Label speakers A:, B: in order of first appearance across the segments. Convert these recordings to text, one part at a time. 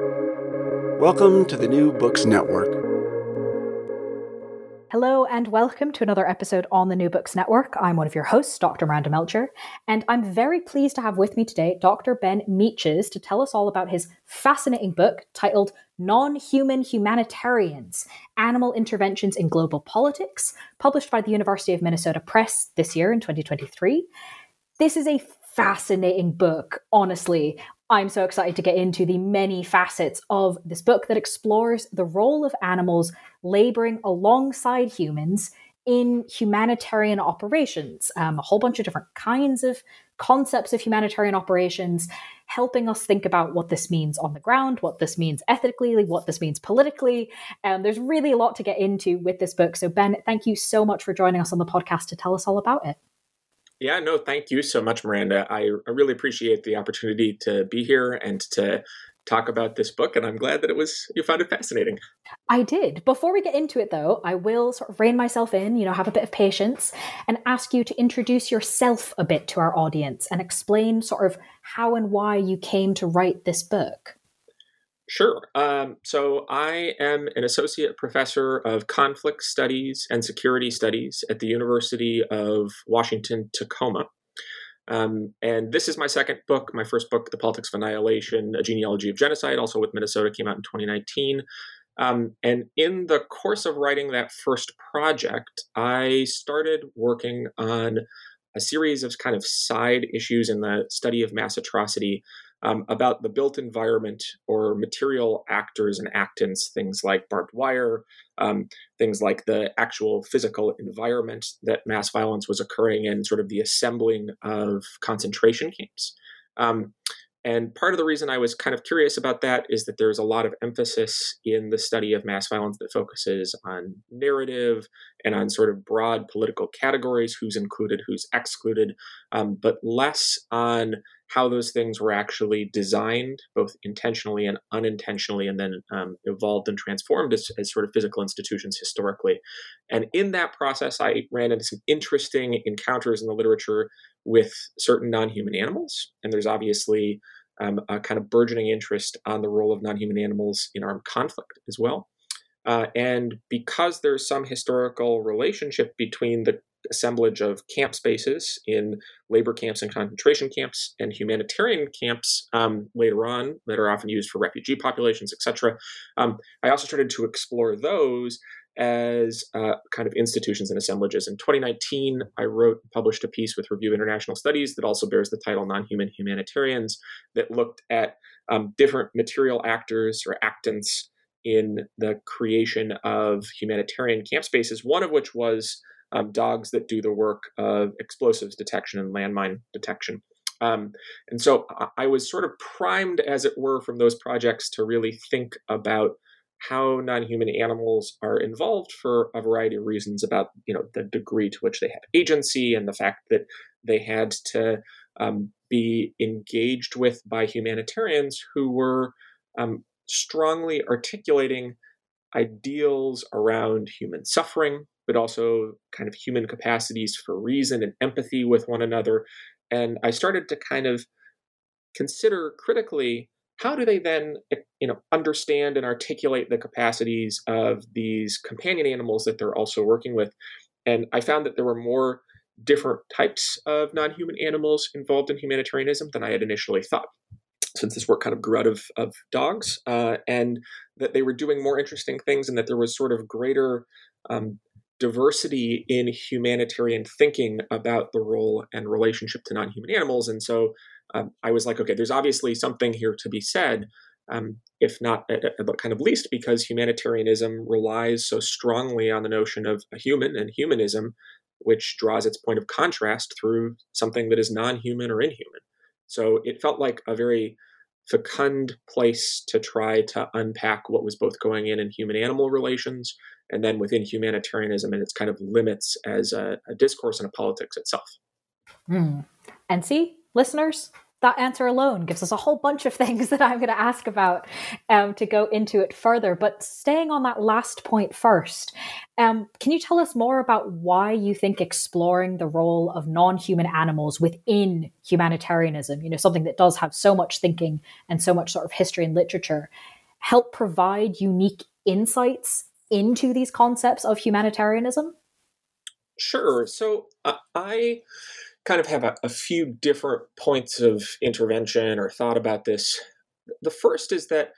A: Welcome to the New Books Network.
B: Hello, and welcome to another episode on the New Books Network. I'm one of your hosts, Dr. Miranda Melcher, and I'm very pleased to have with me today Dr. Ben Meiches to tell us all about his fascinating book titled Non Human Humanitarians Animal Interventions in Global Politics, published by the University of Minnesota Press this year in 2023. This is a fascinating book, honestly. I'm so excited to get into the many facets of this book that explores the role of animals laboring alongside humans in humanitarian operations. Um, a whole bunch of different kinds of concepts of humanitarian operations, helping us think about what this means on the ground, what this means ethically, what this means politically. And um, there's really a lot to get into with this book. So, Ben, thank you so much for joining us on the podcast to tell us all about it.
C: Yeah, no, thank you so much, Miranda. I, I really appreciate the opportunity to be here and to talk about this book and i'm glad that it was you found it fascinating.
B: I did. Before we get into it though i will sort of rein myself in you know have a bit of patience and ask you to introduce yourself a bit to our audience and explain sort of how and why you came to write this book
C: Sure. Um, so I am an associate professor of conflict studies and security studies at the University of Washington Tacoma. Um, and this is my second book. My first book, The Politics of Annihilation, A Genealogy of Genocide, also with Minnesota, came out in 2019. Um, and in the course of writing that first project, I started working on a series of kind of side issues in the study of mass atrocity um, about the built environment or material actors and actants, things like barbed wire, um, things like the actual physical environment that mass violence was occurring in, sort of the assembling of concentration camps. Um, and part of the reason I was kind of curious about that is that there's a lot of emphasis in the study of mass violence that focuses on narrative and on sort of broad political categories, who's included, who's excluded, um, but less on how those things were actually designed, both intentionally and unintentionally, and then um, evolved and transformed as, as, sort of physical institutions historically. And in that process, I ran into some interesting encounters in the literature with certain non human animals. And there's obviously um, a kind of burgeoning interest on the role of non human animals in armed conflict as well. Uh, and because there's some historical relationship between the assemblage of camp spaces in labor camps and concentration camps and humanitarian camps um, later on that are often used for refugee populations, etc. Um, I also started to explore those as uh, kind of institutions and assemblages. In 2019, I wrote published a piece with Review International Studies that also bears the title Non-Human Humanitarians that looked at um, different material actors or actants in the creation of humanitarian camp spaces, one of which was um, dogs that do the work of explosives detection and landmine detection. Um, and so I was sort of primed, as it were, from those projects to really think about how non-human animals are involved for a variety of reasons about you know the degree to which they have agency and the fact that they had to um, be engaged with by humanitarians who were um, strongly articulating ideals around human suffering but also kind of human capacities for reason and empathy with one another. And I started to kind of consider critically how do they then you know understand and articulate the capacities of these companion animals that they're also working with and i found that there were more different types of non-human animals involved in humanitarianism than i had initially thought since this work kind of grew out of, of dogs uh, and that they were doing more interesting things and that there was sort of greater um, diversity in humanitarian thinking about the role and relationship to non human animals. And so um, I was like, okay, there's obviously something here to be said, um, if not at, at kind of least because humanitarianism relies so strongly on the notion of a human and humanism, which draws its point of contrast through something that is non human or inhuman. So it felt like a very fecund place to try to unpack what was both going in in human animal relations and then within humanitarianism and its kind of limits as a, a discourse and a politics itself.
B: Mm. And see, listeners, that answer alone gives us a whole bunch of things that I'm going to ask about um, to go into it further. But staying on that last point first, um, can you tell us more about why you think exploring the role of non-human animals within humanitarianism, you know, something that does have so much thinking and so much sort of history and literature, help provide unique insights into these concepts of humanitarianism?
C: Sure. So uh, I kind of have a, a few different points of intervention or thought about this. The first is that,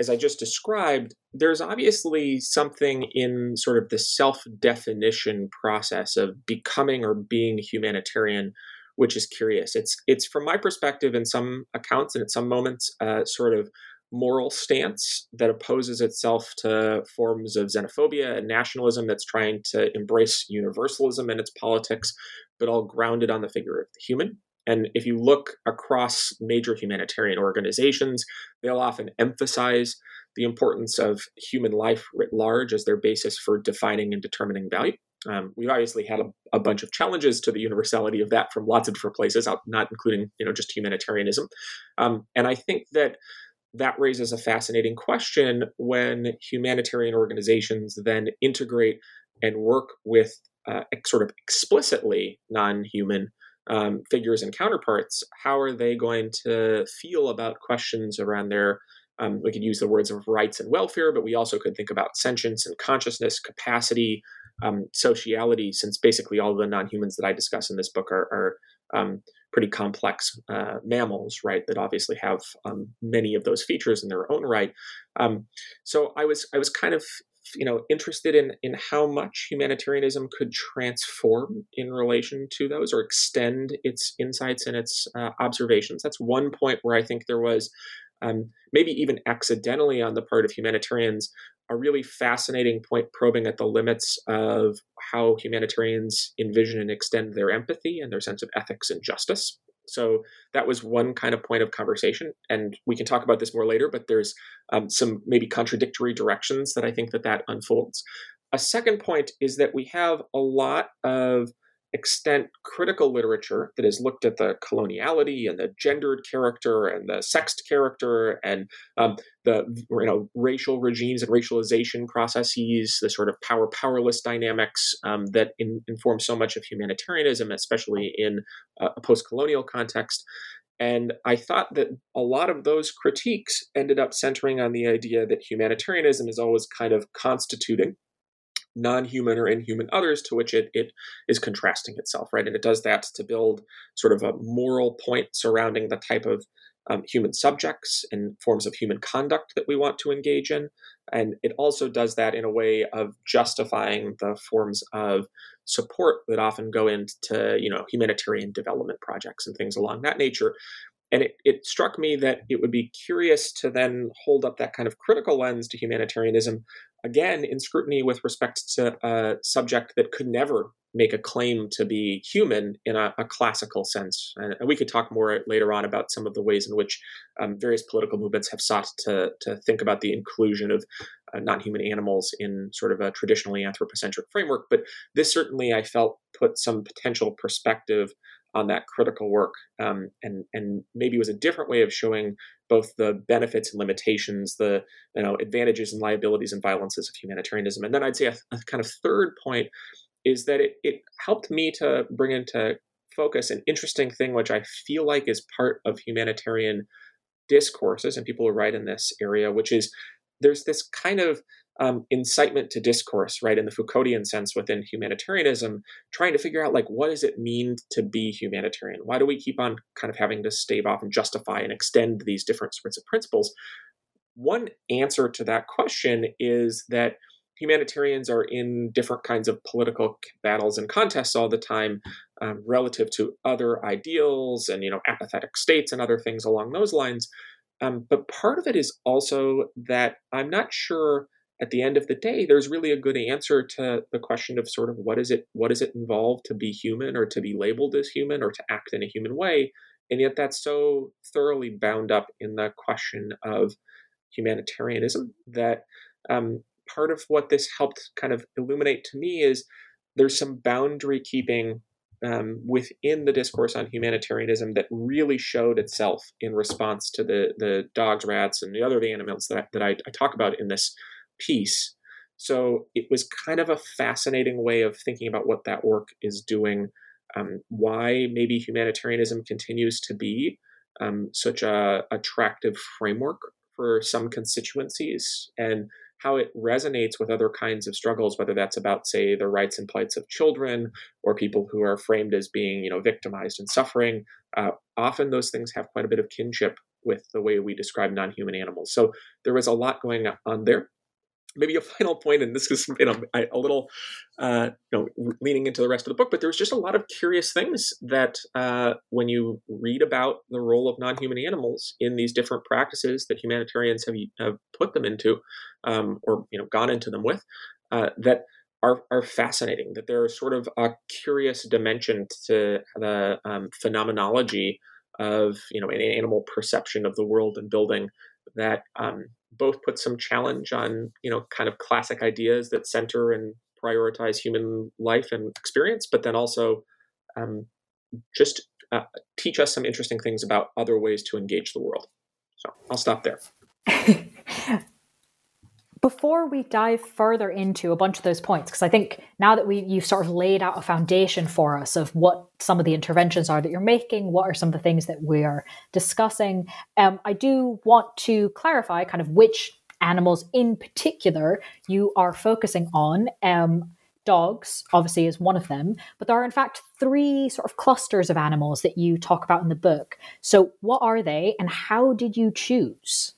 C: as I just described, there's obviously something in sort of the self definition process of becoming or being humanitarian which is curious. It's it's from my perspective in some accounts and at some moments uh, sort of moral stance that opposes itself to forms of xenophobia and nationalism that's trying to embrace universalism in its politics, but all grounded on the figure of the human. And if you look across major humanitarian organizations, they'll often emphasize the importance of human life writ large as their basis for defining and determining value. Um, we've obviously had a, a, bunch of challenges to the universality of that from lots of different places, not including you know just humanitarianism. Um, and I think that that raises a fascinating question when humanitarian organizations then integrate and work with uh, sort of explicitly non-human um, figures and counterparts. How are they going to feel about questions around their um, we could use the words of rights and welfare, but we also could think about sentience and consciousness, capacity, um, sociality, since basically all the non-humans that I discuss in this book are, are um, pretty complex uh, mammals, right? That obviously have um, many of those features in their own right. Um, so I was I was kind of you know interested in in how much humanitarianism could transform in relation to those or extend its insights and its uh, observations. That's one point where I think there was um, maybe even accidentally on the part of humanitarians, a really fascinating point probing at the limits of how humanitarians envision and extend their empathy and their sense of ethics and justice. So that was one kind of point of conversation, and we can talk about this more later. But there's um, some maybe contradictory directions that I think that that unfolds. A second point is that we have a lot of extent critical literature that has looked at the coloniality and the gendered character and the sexed character and um, the you know racial regimes and racialization processes, the sort of power powerless dynamics um, that in, inform so much of humanitarianism, especially in uh, a post colonial context. And I thought that a lot of those critiques ended up centering on the idea that humanitarianism is always kind of constituting non-human or inhuman others to which it, it is contrasting itself right? And it does that to build sort of a moral point surrounding the type of um, human subjects and forms of human conduct that we want to engage in. And it also does that in a way of justifying the forms of support that often go into you know humanitarian development projects and things along that nature and it, it struck me that it would be curious to then hold up that kind of critical lens to humanitarianism again in scrutiny with respect to a subject that could never make a claim to be human in a, a classical sense. And, we could talk more later on about some of the ways in which um, various political movements have sought to, to think about the inclusion of uh, non human animals in sort of a traditionally anthropocentric framework. But this certainly, I felt, put some potential perspective on that critical work um, and and maybe was a different way of showing both the benefits and limitations the you know advantages and liabilities and violences of humanitarianism. And then i'd say a, a kind of third point is that it, it helped me to bring into focus an interesting thing which i feel like is part of humanitarian discourses and people who write in this area which is there's this kind of um, incitement to discourse, right, in the Foucauldian sense within humanitarianism, trying to figure out like what does it mean to be humanitarian? Why do we keep on kind of having to stave off and justify and extend these different sorts of principles? One answer to that question is that humanitarians are in different kinds of political battles and contests all the time um, relative to other ideals and you know apathetic states and other things along those lines um, but part of it is also that i'm not sure at the end of the day, there's really a good answer to the question of sort of what is it what does it involve to be human or to be labeled as human or to act in a human way, and yet that's so thoroughly bound up in the question of humanitarianism that um, part of what this helped kind of illuminate to me is there's some boundary keeping um, within the discourse on humanitarianism that really showed itself in response to the the dogs, rats, and the other animals that that I, I talk about in this piece. So it was kind of a fascinating way of thinking about what that work is doing, um, why maybe humanitarianism continues to be um, such a attractive framework for some constituencies, and how it resonates with other kinds of struggles, whether that's about, say, the rights and plights of children or people who are framed as being, you know, victimized and suffering. Uh, often those things have quite a bit of kinship with the way we describe non-human animals. So there was a lot going on there maybe a final point, and this is you know a little uh, you know leaning into the rest of the book, but there's just a lot of curious things that uh, when you read about the role of non-human animals in these different practices that humanitarians have, have put them into, um, or you know gone into them with, uh, that are, are fascinating. That there are sort of a curious dimension to the um, phenomenology of you know an animal perception of the world and building that um, both put some challenge on you know kind of classic ideas that center and prioritize human life and experience, but then also um, just uh, teach us some interesting things about other ways to engage the world. So I'll stop there.
B: Before we dive further into a bunch of those points, because I think now that we you've sort of laid out a foundation for us of what some of the interventions are that you're making, what are some of the things that we are discussing, um, I do want to clarify kind of which animals in particular you are focusing on. Um, dogs obviously is one of them but there are in fact three sort of clusters of animals that you talk about in the book so what are they and how did you choose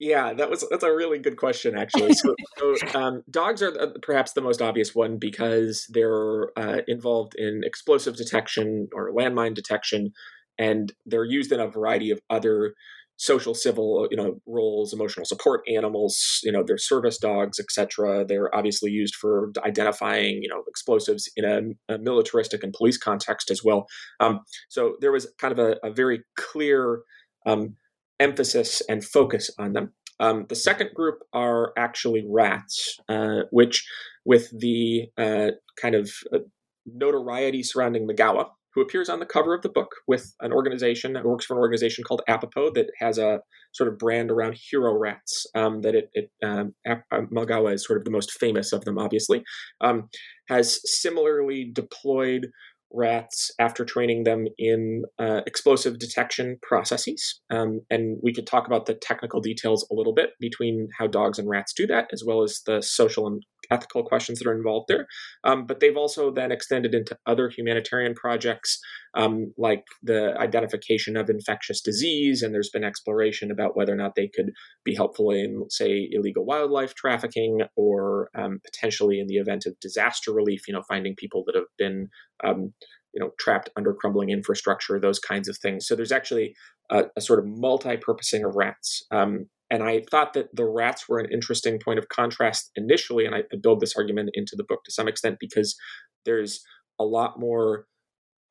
C: yeah, that was that's a really good question, actually. So, so um, dogs are the, perhaps the most obvious one because they're uh, involved in explosive detection or landmine detection, and they're used in a variety of other social, civil, you know, roles, emotional support animals. You know, they're service dogs, etc. They're obviously used for identifying, you know, explosives in a, a militaristic and police context as well. Um, so there was kind of a, a very clear. Um, emphasis and focus on them. Um, the second group are actually rats, uh, which, with the uh, kind of uh, notoriety surrounding Magawa, who appears on the cover of the book with an organization that works for an organization called Apopo that has a sort of brand around hero rats. Um, that it, it um, uh, Magawa is sort of the most famous of them, obviously. Um, has similarly deployed rats after training them in uh, explosive detection processes. Um, and we could talk about the technical details a little bit between how dogs and rats do that, as well as the social and ethical questions that are involved there. Um, but they've also then extended into other humanitarian projects um, like the identification of infectious disease, and there's been exploration about whether or not they could be helpful in, say, illegal wildlife trafficking or um, potentially in the event of disaster relief, you know, finding people that have been um, you know trapped under crumbling infrastructure those kinds of things so there's actually a, a sort of multi-purposing of rats um, and I thought that the rats were an interesting point of contrast initially, and I build this argument into the book to some extent because there's a lot more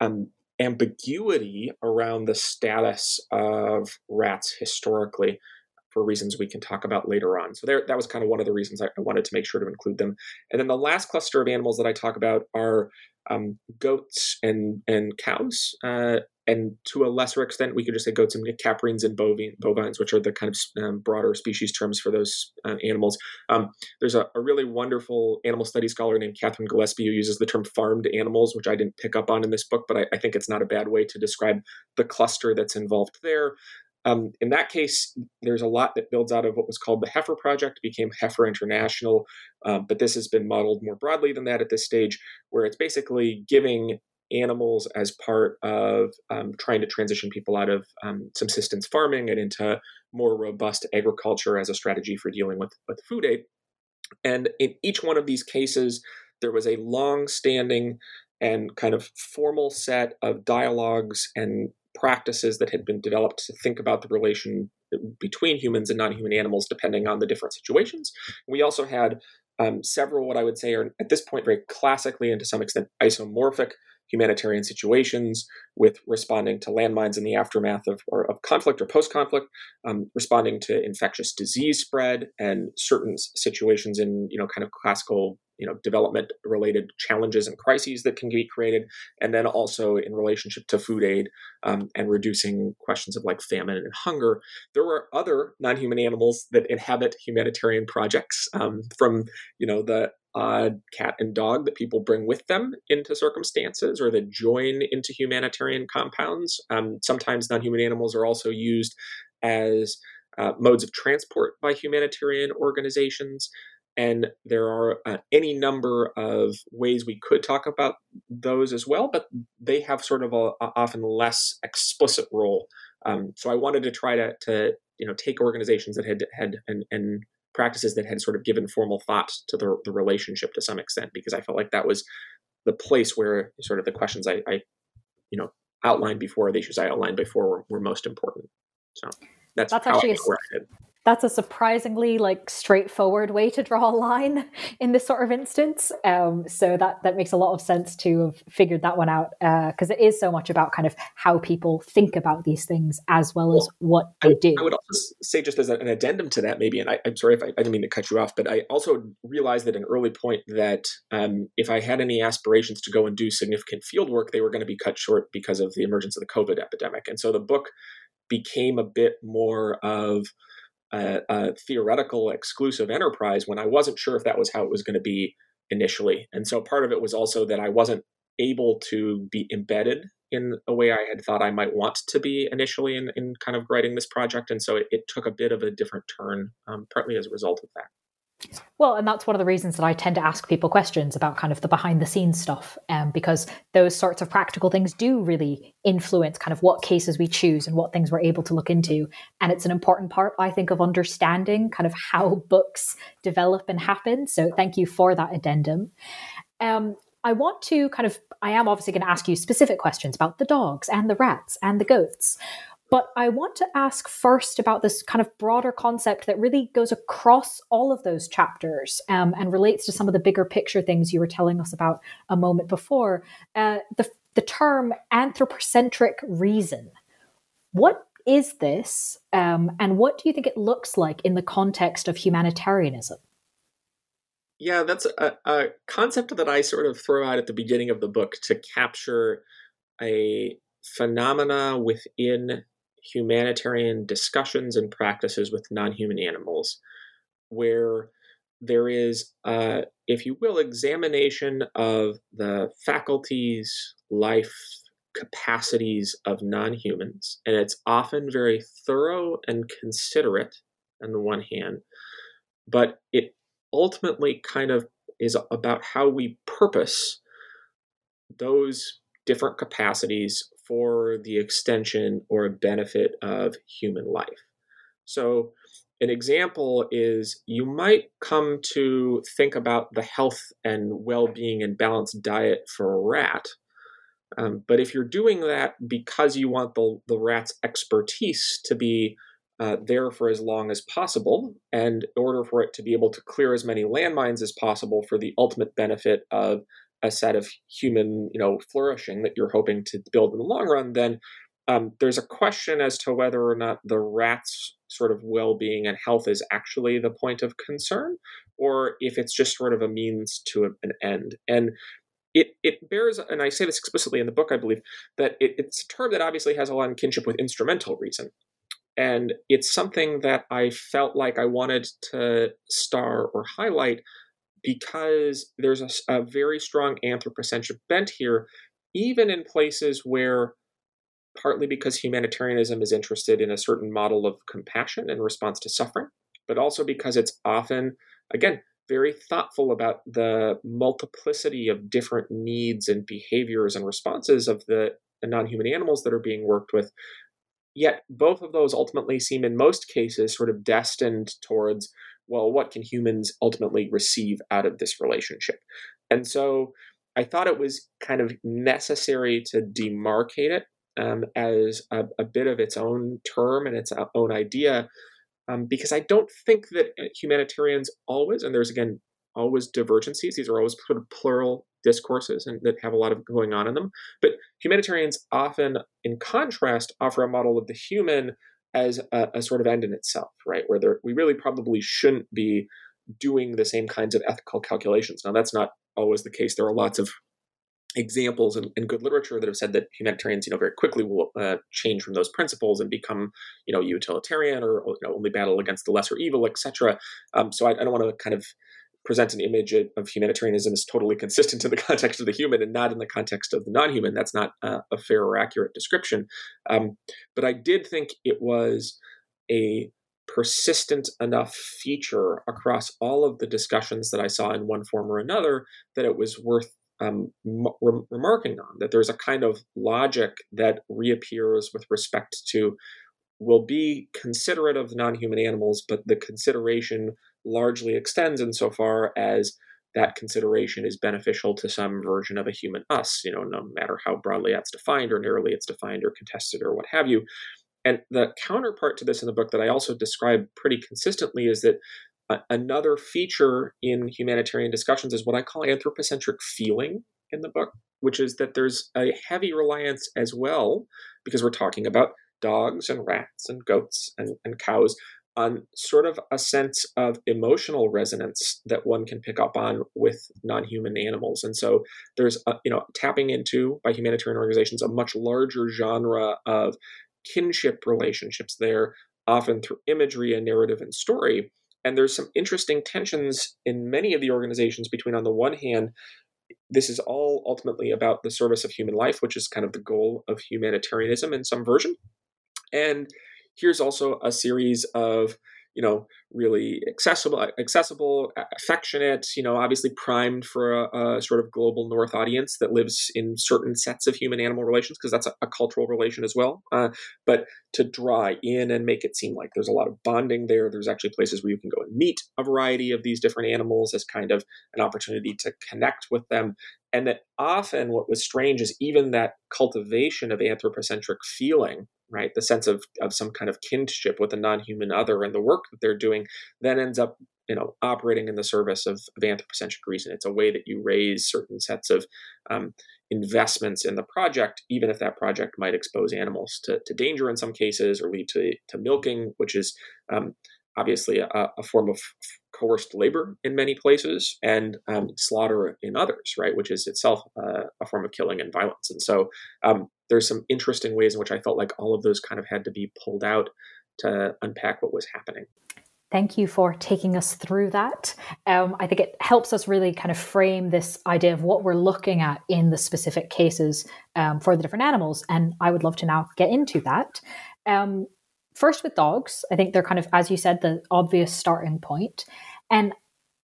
C: um, ambiguity around the status of rats historically for reasons we can talk about later on. So there, that was kind of one of the reasons I, I wanted to make sure to include them. And then the last cluster of animals that I talk about are um, goats and and cows. Uh, and to a lesser extent, we could just say goats and caprines and bovine, bovines, which are the kind of um, broader species terms for those uh, animals. Um, there's a, a, really wonderful animal study scholar named Kathryn Gillespie who uses the term farmed animals, which I didn't pick up on in this book, but I, I think it's not a bad way to describe the cluster that's involved there. Um, in that case, there's a lot that builds out of what was called the Heifer Project, became Heifer International, um, but this has been modeled more broadly than that at this stage, where it's basically giving animals as part of um, trying to transition people out of um, subsistence farming and into more robust agriculture as a strategy for dealing with, with food aid. And in each one of these cases, there was a long standing and kind of formal set of dialogues and practices that had been developed to think about the relation between humans and non-human animals depending on the different situations. We also had um, several what I would say are at this point very classically and to some extent isomorphic humanitarian situations with responding to landmines in the aftermath of, or, of conflict or post-conflict, um, responding to infectious disease spread and certain situations in you know kind of classical you know development related challenges and crises that can be created and then also in relationship to food aid um, and reducing questions of like famine and hunger. There are other non-human animals that inhabit humanitarian projects um, from you know the odd cat and dog that people bring with them into circumstances or that join into humanitarian compounds um, sometimes non-human animals are also used as uh, modes of transport by humanitarian organizations and there are uh, any number of ways we could talk about those as well, but they have sort of a, a often less explicit role. Um, so I wanted to try to, to you know take organizations that had had and, and practices that had sort of given formal thought to the, the relationship to some extent because I felt like that was the place where sort of the questions I, I you know outlined before the issues I outlined before were, were most important. So that's,
B: that's actually a, that's a surprisingly like straightforward way to draw a line in this sort of instance. Um, so that that makes a lot of sense to have figured that one out because uh, it is so much about kind of how people think about these things as well, well as what they
C: I,
B: do.
C: I would also say just as an addendum to that, maybe, and I, am sorry if I, I, didn't mean to cut you off, but I also realized at an early point that um, if I had any aspirations to go and do significant field work, they were going to be cut short because of the emergence of the COVID epidemic, and so the book became a bit more of a, a theoretical exclusive enterprise when I wasn't sure if that was how it was going to be initially. And so part of it was also that I wasn't able to be embedded in a way I had thought I might want to be initially in, in kind of writing this project. And so it, it took a bit of a different turn, um, partly as a result of that.
B: Well, and that's one of the reasons that I tend to ask people questions about kind of the behind the scenes stuff, um, because those sorts of practical things do really influence kind of what cases we choose and what things we're able to look into. And it's an important part, I think, of understanding kind of how books develop and happen. So thank you for that addendum. Um, I want to kind of, I am obviously going to ask you specific questions about the dogs and the rats and the goats. But I want to ask first about this kind of broader concept that really goes across all of those chapters um, and relates to some of the bigger picture things you were telling us about a moment before. Uh, the, the term anthropocentric reason. What is this, um, and what do you think it looks like in the context of humanitarianism?
C: Yeah, that's a, a, concept that I sort of throw out at the beginning of the book to capture a phenomena within humanitarian discussions and practices with non human animals, where there is, uh, if you will, examination of the faculties, life, capacities of non humans. And it's often very thorough and considerate on the one hand, but it ultimately kind of is about how we purpose those different capacities for the extension or benefit of human life. So, an example is you might come to think about the health and well being and balanced diet for a rat. Um, but if you're doing that because you want the, the rat's expertise to be uh, there for as long as possible, and in order for it to be able to clear as many landmines as possible for the ultimate benefit of a set of human, you know, flourishing that you're hoping to build in the long run, then um, there's a question as to whether or not the rat's sort of well-being and health is actually the point of concern, or if it's just sort of a means to an end. And it it bears, and I say this explicitly in the book, I believe, that it, it's a term that obviously has a lot in kinship with instrumental reason. And it's something that I felt like I wanted to star or highlight because there's a, a very strong anthropocentric bent here, even in places where partly because humanitarianism is interested in a certain model of compassion in response to suffering, but also because it's often, again, very thoughtful about the multiplicity of different needs and behaviors and responses of the, non human animals that are being worked with. Yet, both of those ultimately seem, in most cases, sort of destined towards well, what can humans ultimately receive out of this relationship? And so I thought it was kind of necessary to demarcate it um, as a, a, bit of its own term and its own idea, um, because I don't think that uh, humanitarians always, and there's again always divergencies, these are always sort of plural discourses and that have a lot of going on in them. But humanitarians often, in contrast, offer a model of the human as a, a, sort of end in itself, right? Where there, we really probably shouldn't be doing the same kinds of ethical calculations. Now, that's not always the case. There are lots of examples in, in, good literature that have said that humanitarians, you know, very quickly will uh, change from those principles and become, you know, utilitarian or you know, only battle against the lesser evil, etc. Um, so I, I, don't want to kind of present an image of humanitarianism as totally consistent in the context of the human and not in the context of the non-human. That's not a fair or accurate description. Um, but I did think it was a persistent enough feature across all of the discussions that I saw in one form or another that it was worth um, re- remarking on that there's a kind of logic that reappears with respect to will be considerate of non-human animals, but the consideration largely extends insofar as that consideration is beneficial to some version of a human us, you know, no matter how broadly that's defined or narrowly it's defined or contested or what have you. And the counterpart to this in the book that I also describe pretty consistently is that another feature in humanitarian discussions is what I call anthropocentric feeling in the book, which is that there's a heavy reliance as well, because we're talking about dogs and rats and goats and, and cows, on sort of a sense of emotional resonance that one can pick up on with non-human animals and so there's a, you know tapping into by humanitarian organizations a much larger genre of kinship relationships there often through imagery and narrative and story and there's some interesting tensions in many of the organizations between, on the one hand, this is all ultimately about the service of human life, which is kind of the goal of humanitarianism in some version. And here's also a series of you know really accessible accessible affectionate you know obviously primed for a, a sort of global north audience that lives in certain sets of human animal relations because that's a, a, cultural relation as well uh, but to draw in and make it seem like there's a lot of bonding there there's actually places where you can go and meet a variety of these different animals as kind of an opportunity to connect with them and that often what was strange is even that cultivation of anthropocentric feeling right? The sense of, of some kind of kinship with a non-human other and the work that they're doing then ends up you know operating in the service of, of anthropocentric reason. It's a way that you raise certain sets of um, investments in the project even if that project might expose animals to, to danger in some cases or lead to, to milking which is um, obviously a, a, form of coerced labor in many places and um, slaughter in others, right, which is itself uh, a form of killing and violence. And so um, there's some interesting ways in which I felt like all of those kind of had to be pulled out to unpack what was happening.
B: Thank you for taking us through that. Um, I think it helps us really kind of frame this idea of what we're looking at in the specific cases um, for the different animals. And I would love to now get into that. Um, first with dogs, I think they're kind of, as you said, the obvious starting point. And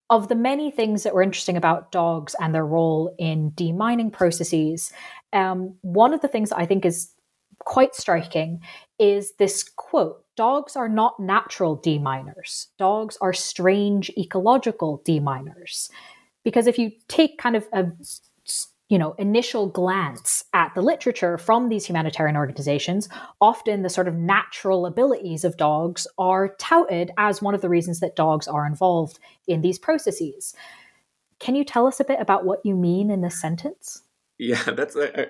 B: of the many things that were interesting about dogs and their role in demining processes, um, one of the things I think is quite striking is this quote Dogs are not natural deminers, dogs are strange ecological deminers. Because if you take kind of a you know initial glance at the literature from these humanitarian organizations often the sort of natural abilities of dogs are touted as one of the reasons that dogs are involved in these processes. Can you tell us a bit about what you mean in this sentence?
C: Yeah that's I,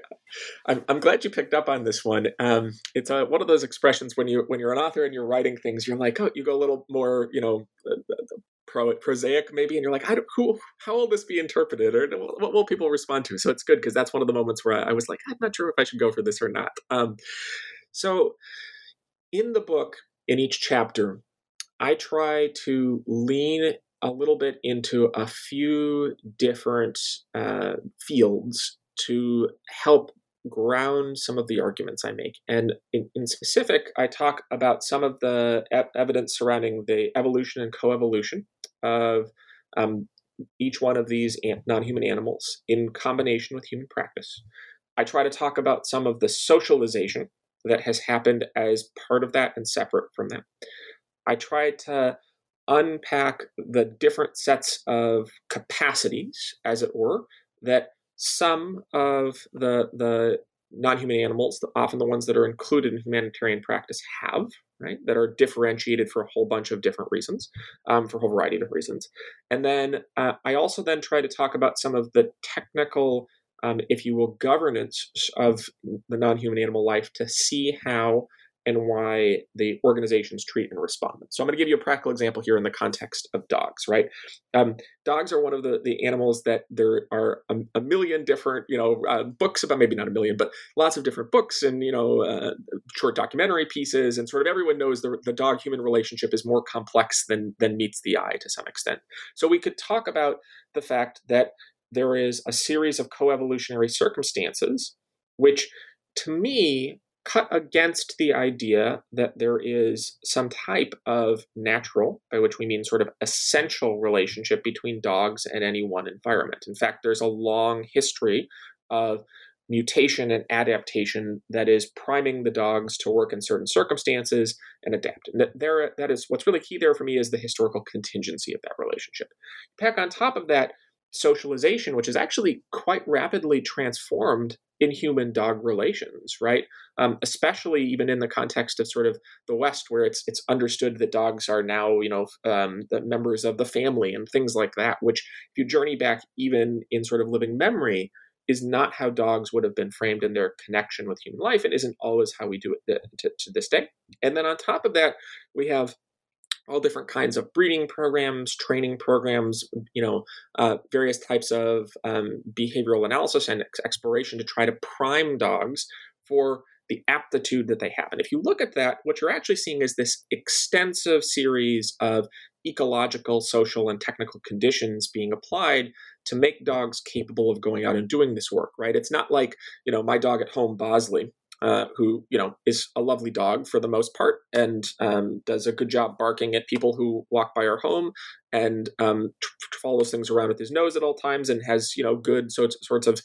C: I'm, I'm glad you picked up on this one. Um, it's a, one of those expressions when you when you're an author and you're writing things you're like oh you go a little more you know uh, uh, pro- prosaic maybe and you're like I don't, who how will this be interpreted? Or what will people respond to? So it's good because that's one of the moments where I, I, was like i'm not sure if i should go for this or not. Um, so in the book in each chapter i try to lean a little bit into a few different uh, fields to help ground some of the arguments I make. And in, in specific, I talk about some of the evidence surrounding the evolution and coevolution of um, each one of these non human animals in combination with human practice. I try to talk about some of the socialization that has happened as part of that and separate from that. I try to unpack the different sets of capacities, as it were, that some of the the non-human animals, often the ones that are included in humanitarian practice, have right that are differentiated for a whole bunch of different reasons, um, for a whole variety of reasons. And then uh, I also then try to talk about some of the technical, um, if you will, governance of the non-human animal life to see how and why the organizations treat and respond. So I'm going to give you a practical example here in the context of dogs, right? Um, dogs are one of the, the animals that there are a, a million different, you know, uh, books about, maybe not a million, but lots of different books and, you know, uh, short documentary pieces. And sort of everyone knows the, the dog human relationship is more complex than, than meets the eye to some extent. So we could talk about the fact that there is a series of coevolutionary circumstances which to me cut against the idea that there is some type of natural, by which we mean sort of essential relationship between dogs and any one environment. In fact, there's a long history of mutation and adaptation that is priming the dogs to work in certain circumstances and adapt. And that there that is what's really key there for me is the historical contingency of that relationship. Pack on top of that socialization, which is actually quite rapidly transformed in human dog relations, right? Um, especially even in the context of sort of the West, where it's it's understood that dogs are now, you know, um, the members of the family and things like that. Which, if you journey back even in sort of living memory, is not how dogs would have been framed in their connection with human life, and isn't always how we do it to, to this day. And then on top of that, we have all different kinds of breeding programs, training programs, you know, uh, various types of um, behavioral analysis and ex- exploration to try to prime dogs for the aptitude that they have. And if you look at that, what you're actually seeing is this extensive series of ecological, social, and technical conditions being applied to make dogs capable of going out and doing this work, right? It's not like, you know, my dog at home, Bosley, uh, who you know is a lovely dog for the most part and um, does a good job barking at people who walk by our home and um, t- follows things around with his nose at all times and has you know good sorts sorts of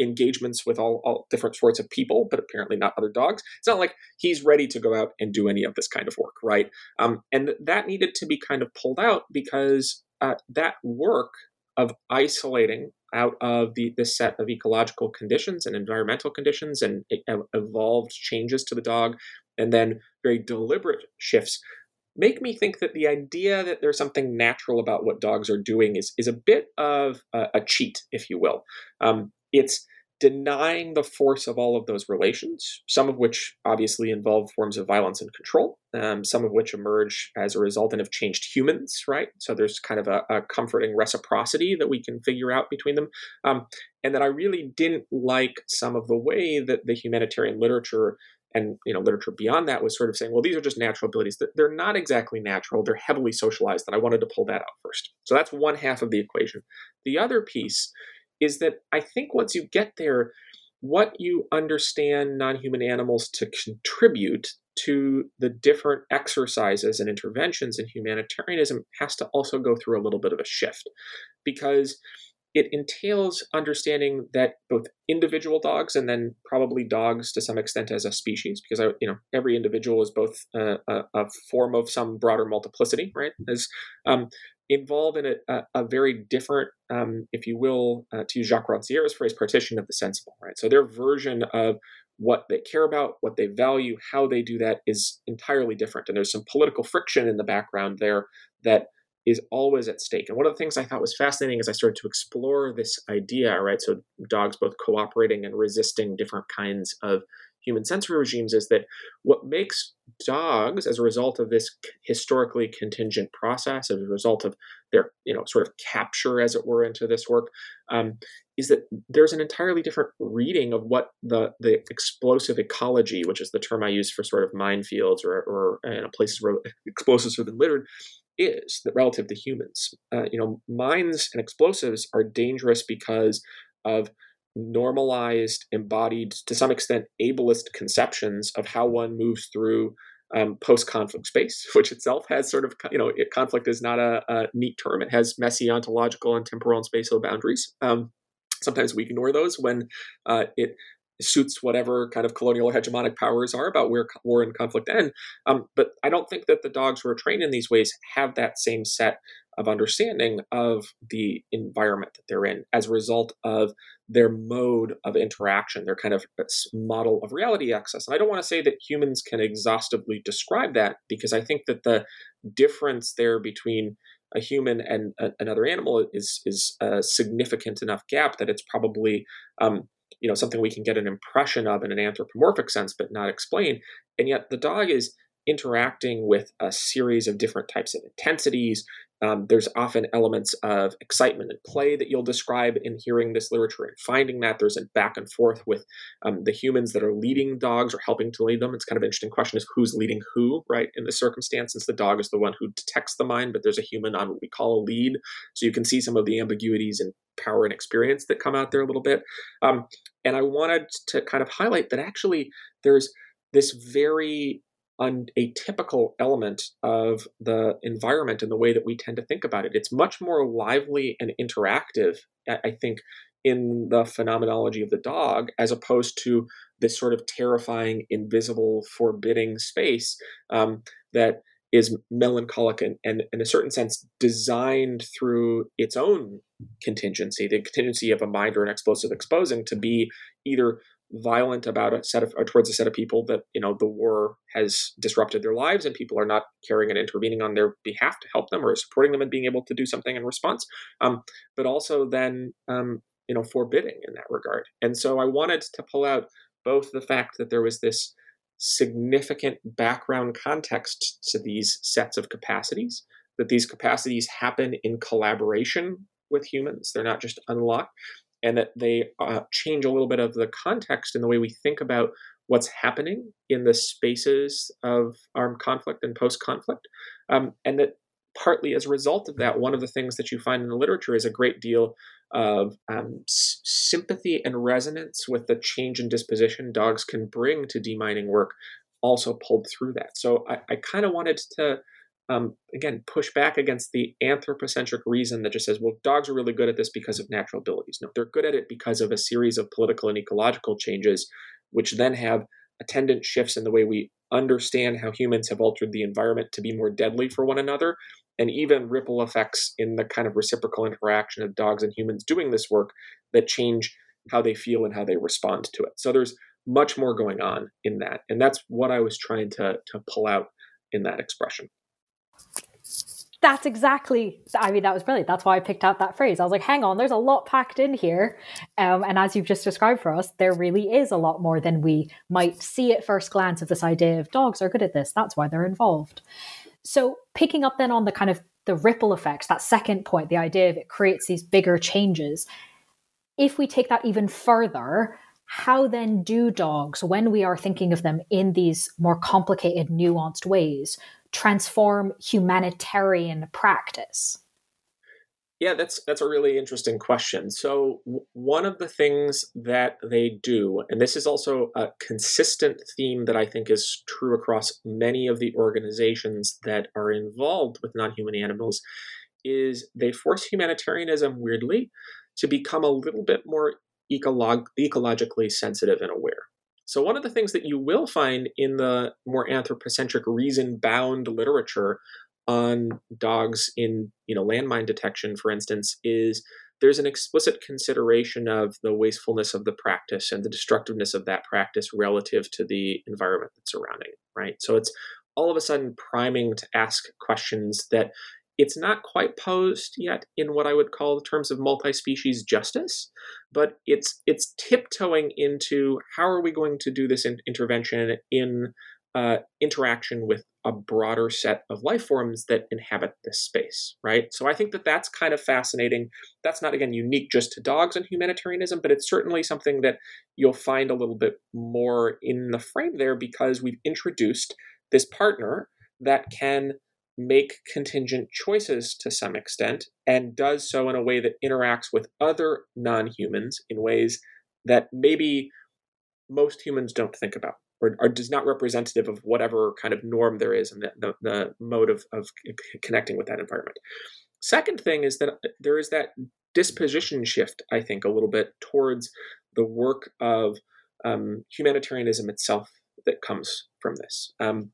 C: engagements with all, all different sorts of people, but apparently not other dogs. It's not like he's ready to go out and do any of this kind of work, right? Um, and that needed to be kind of pulled out because uh, that work of isolating out of the this set of ecological conditions and environmental conditions and evolved changes to the dog and then very deliberate shifts make me think that the idea that there's something natural about what dogs are doing is is a bit of a, a cheat if you will. Um, it's denying the force of all of those relations, some of which obviously involve forms of violence and control, um, some of which emerge as a result and have changed humans, right? So there's kind of a, a comforting reciprocity that we can figure out between them. Um, and that I really didn't like some of the way that the humanitarian literature and you know literature beyond that was sort of saying well these are just natural abilities they're not exactly natural they're heavily socialized and i wanted to pull that out first so that's one half of the equation the other piece is that I think once you get there, what you understand non human animals to contribute to the different exercises and interventions in humanitarianism has to also go through a little bit of a shift because it entails understanding that both individual dogs and then probably dogs to some extent as a species because I, you know every individual is both a, a, a form of some broader multiplicity right? As um, involved in a, a, a very different, um, if you will, uh, to use Jacques Rancière's phrase, partition of the sensible, right? So their version of what they care about, what they value, how they do that is entirely different. And there's some political friction in the background there that is always at stake. And one of the things I thought was fascinating as I started to explore this idea, right? So dogs both cooperating and resisting different kinds of human sensory regimes is that what makes dogs, as a result of this historically contingent process, as a result of their you know sort of capture, as it were, into this work, um, is that there's an entirely different reading of what the the explosive ecology, which is the term I use for sort of minefields or or you know, places where explosives have been littered, is that relative to humans. Uh, you know, mines and explosives are dangerous because of normalized, embodied, to some extent, ableist conceptions of how one moves through um, post-conflict space, which itself has sort of, you know, it, conflict is not a, a, neat term. It has messy ontological and temporal and spatial boundaries. Um, sometimes we ignore those when uh, it suits whatever kind of colonial or hegemonic powers are about where war and conflict end. Um, but I don't think that the dogs who are trained in these ways have that same set of understanding of the environment that they're in as a result of their mode of interaction, their kind of uh, model of reality access. And I don't want to say that humans can exhaustively describe that because I think that the difference there between a human and a, another animal is is a significant enough gap that it's probably um, you know something we can get an impression of in an anthropomorphic sense but not explain. And yet the dog is interacting with a series of different types of intensities um, there's often elements of excitement and play that you'll describe in hearing this literature and finding that there's a back and forth with um, the humans that are leading dogs or helping to lead them. It's kind of an interesting question is who's leading who, right? In this circumstance, since the dog is the one who detects the mind, but there's a human on what we call a lead. So you can see some of the ambiguities and power and experience that come out there a little bit. Um, and I wanted to kind of highlight that actually there's this very un- a typical element of the environment and the way that we tend to think about it. It's much more lively and interactive, I think, in the phenomenology of the dog as opposed to this sort of terrifying, invisible, forbidding space um, that is melancholic and, and, in a certain sense, designed through its own contingency, the contingency of a mind or an explosive exposing to be either violent about a set of towards a set of people that you know the war has disrupted their lives and people are not caring and intervening on their behalf to help them or supporting them and being able to do something in response um, but also then um, you know forbidding in that regard. And so i wanted to pull out both the fact that there was this significant background context to these sets of capacities that these capacities happen in collaboration with humans. They're not just unlocked and that they uh, change a little bit of the context and the way we think about what's happening in the spaces of armed conflict and post conflict. Um, and that partly as a result of that, one of the things that you find in the literature is a great deal of um, s- sympathy and resonance with the change in disposition dogs can bring to demining work, also pulled through that. So I, I kind of wanted to um, again, push back against the anthropocentric reason that just says, well, dogs are really good at this because of natural abilities. No, they're good at it because of a series of political and ecological changes, which then have attendant shifts in the way we understand how humans have altered the environment to be more deadly for one another, and even ripple effects in the kind of reciprocal interaction of dogs and humans doing this work that change how they feel and how they respond to it. So there's much more going on in that. And that's what I was trying to, to pull out in that expression
B: that's exactly i mean that was brilliant. That's why i picked out that phrase. I was like hang on there's a lot packed in here. Um, and as you've just described for us there really is a lot more than we might see at first glance of this idea of dogs are good at this. That's why they're involved. So picking up then on the kind of the ripple effects that second point the idea of it creates these bigger changes if we take that even further how then do dogs when we are thinking of them in these more complicated nuanced ways transform humanitarian practice?
C: Yeah, that's that's a really interesting question. So w- one of the things that they do, and this is also a consistent theme that I think is true across many of the organizations that are involved with non-human animals, is they force humanitarianism weirdly to become a little bit more ecolog- ecologically sensitive and aware. So, one of the things that you will find in the more anthropocentric, reason bound literature on dogs in you know landmine detection, for instance, is there's an explicit consideration of the wastefulness of the practice and the destructiveness of that practice relative to the environment that's surrounding it, right? So it's all of a sudden priming to ask questions that it's not quite posed yet in what I would call the terms of multi-species justice, but it's it's tiptoeing into how are we going to do this in intervention in uh, interaction with a broader set of life forms that inhabit this space, right? So I think that that's kind of fascinating. That's not again unique just to dogs and humanitarianism, but it's certainly something that you'll find a little bit more in the frame there because we've introduced this partner that can make contingent choices to some extent and does so in a way that interacts with other non humans in ways that maybe most humans don't think about or, or is not representative of whatever kind of norm there is and the, the, the mode of, of connecting with that environment. Second thing is that there is that disposition shift, I think, a little bit towards the work of um, humanitarianism itself that comes from this. Um,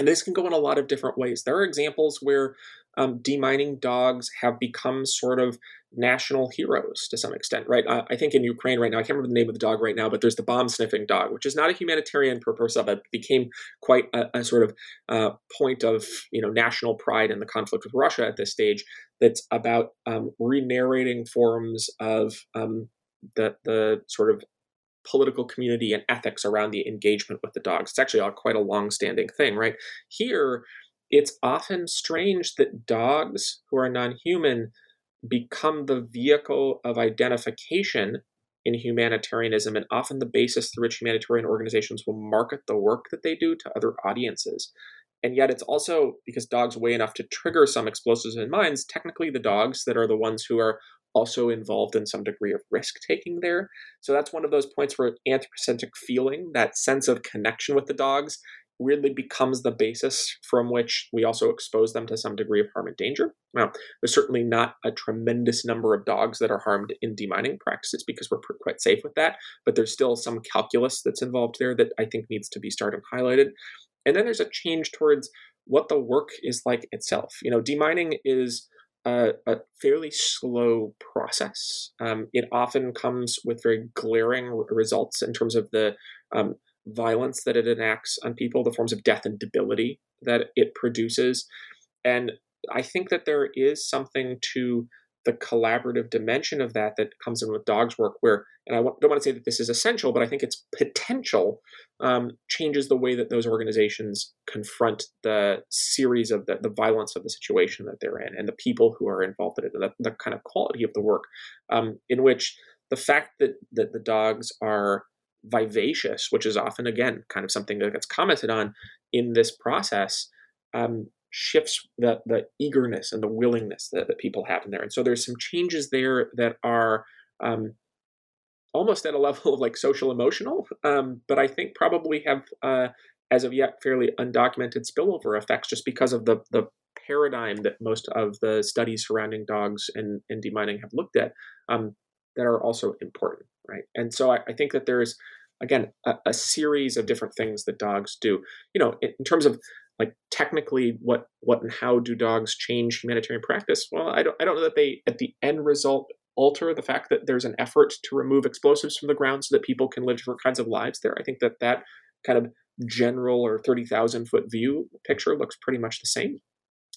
C: and this can go in a lot of different ways. There are examples where um, demining dogs have become sort of national heroes to some extent, right? Uh, I think in Ukraine right now, I can't remember the name of the dog right now, but there's the bomb sniffing dog, which is not a humanitarian purpose of it, became quite a, a sort of uh, point of you know national pride in the conflict with Russia at this stage. That's about um, re-narrating forms of um, the the sort of political community and ethics around the engagement with the dogs. It's actually all quite a long-standing thing, right? Here, it's often strange that dogs who are non-human become the vehicle of identification in humanitarianism and often the basis through which humanitarian organizations will market the work that they do to other audiences. And yet, it's also because dogs weigh enough to trigger some explosives in minds, technically, the dogs that are the ones who are also involved in some degree of risk taking there. So that's one of those points where anthropocentric feeling, that sense of connection with the dogs, weirdly becomes the basis from which we also expose them to some degree of harm and danger. Now, there's certainly not a tremendous number of dogs that are harmed in demining practices because we're quite safe with that, but there's still some calculus that's involved there that I think needs to be started highlighted. And then there's a change towards what the work is like itself. You know, demining is a, a fairly slow process. Um, it often comes with very glaring results in terms of the um, violence that it enacts on people, the forms of death and debility that it produces. And I think that there is something to the collaborative dimension of that that comes in with dogs work where and i don't want to say that this is essential but i think its potential um, changes the way that those organizations confront the series of the, the violence of the situation that they're in and the people who are involved in it and the, the kind of quality of the work um, in which the fact that, that the dogs are vivacious which is often again kind of something that gets commented on in this process um, shifts the the eagerness and the willingness that, that people have in there. And so there's some changes there that are um, almost at a level of like social emotional, um, but I think probably have uh, as of yet fairly undocumented spillover effects just because of the the paradigm that most of the studies surrounding dogs and, and demining have looked at um, that are also important, right? And so I, I think that there's again a, a, series of different things that dogs do. You know, in, in terms of like technically what what and how do dogs change humanitarian practice? Well i don't i don't know that they at the end result alter the fact that there's an effort to remove explosives from the ground so that people can live different kinds of lives there. I think that that kind of general or 30,000 foot view picture looks pretty much the same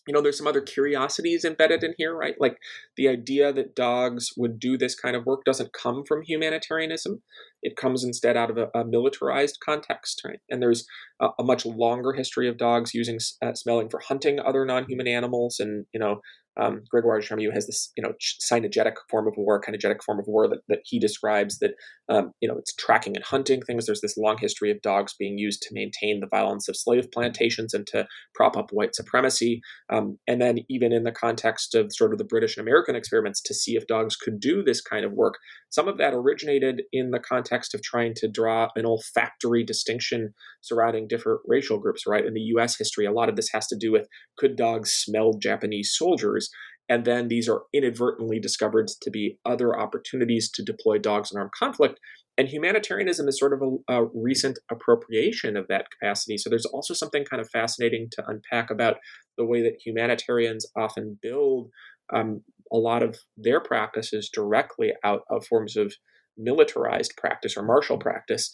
C: you know there's some other curiosities embedded in here right? Like the idea that dogs would do this kind of work doesn't come from humanitarianism. It comes instead out of a, a militarized context right? And there's a, a, much longer history of dogs using uh, smelling for hunting other non-human animals and you know um, Gregoire de Charmilles has this, you know, synergetic form of war, kinegetic form of war that, that he describes that, um, you know, it's tracking and hunting things. There's this long history of dogs being used to maintain the violence of slave plantations and to prop up white supremacy. Um, and then even in the context of sort of the British and American experiments to see if dogs could do this kind of work, some of that originated in the context of trying to draw an olfactory distinction surrounding different racial groups, right? In the US history, a lot of this has to do with could dogs smell Japanese soldiers? And then these are inadvertently discovered to be other opportunities to deploy dogs in armed conflict. And humanitarianism is sort of a, a, recent appropriation of that capacity. So there's also something kind of fascinating to unpack about the way that humanitarians often build um, a lot of their practices directly out of forms of militarized practice or martial practice.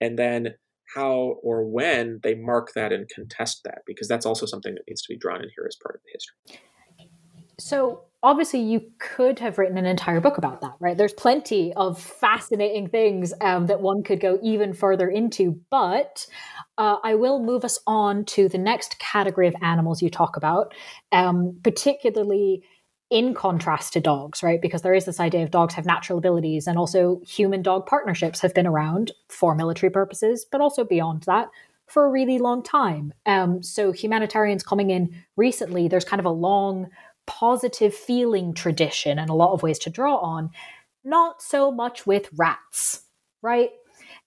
C: And then how or when they mark that and contest that, because that's also something that needs to be drawn in here as part of the history.
B: So obviously you could have written an entire book about that right there's plenty of fascinating things um, that one could go even further into but uh, i will move us on to the next category of animals you talk about um, particularly in contrast to dogs right because there is this idea of dogs have natural abilities and also human dog partnerships have been around for military purposes but also beyond that for a really long time um, so humanitarians coming in recently there's kind of a long positive feeling tradition and a lot of ways to draw on. Not so much with rats, right?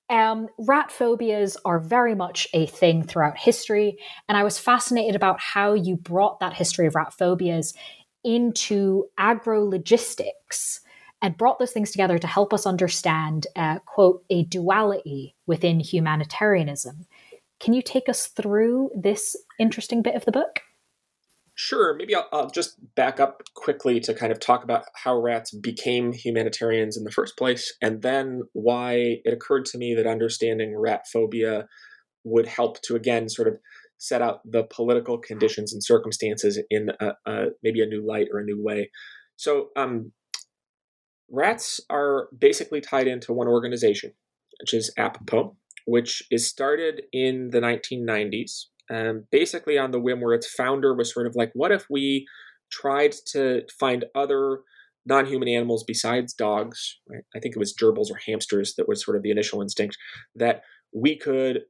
B: Um, rat phobias are very much a thing throughout history, and I was fascinated about how you brought that history of rat phobias into agro logistics and brought those things together to help us understand, uh, quote, a duality within humanitarianism. Can you take us through this interesting bit of the book?
C: Sure. Maybe I'll, I'll, just back up quickly to kind of talk about how rats became humanitarians in the first place, and then why it occurred to me that understanding rat phobia would help to, again, sort of set out the political conditions and circumstances in a, a, maybe a new light or a new way. So, um, rats are basically tied into one organization. which is APOPO, which is started in the 1990s, um, basically on the whim where its founder was sort of like, what if we tried to find other non-human animals besides dogs right? i think it was gerbils or hamsters that was sort of the initial instinct that we could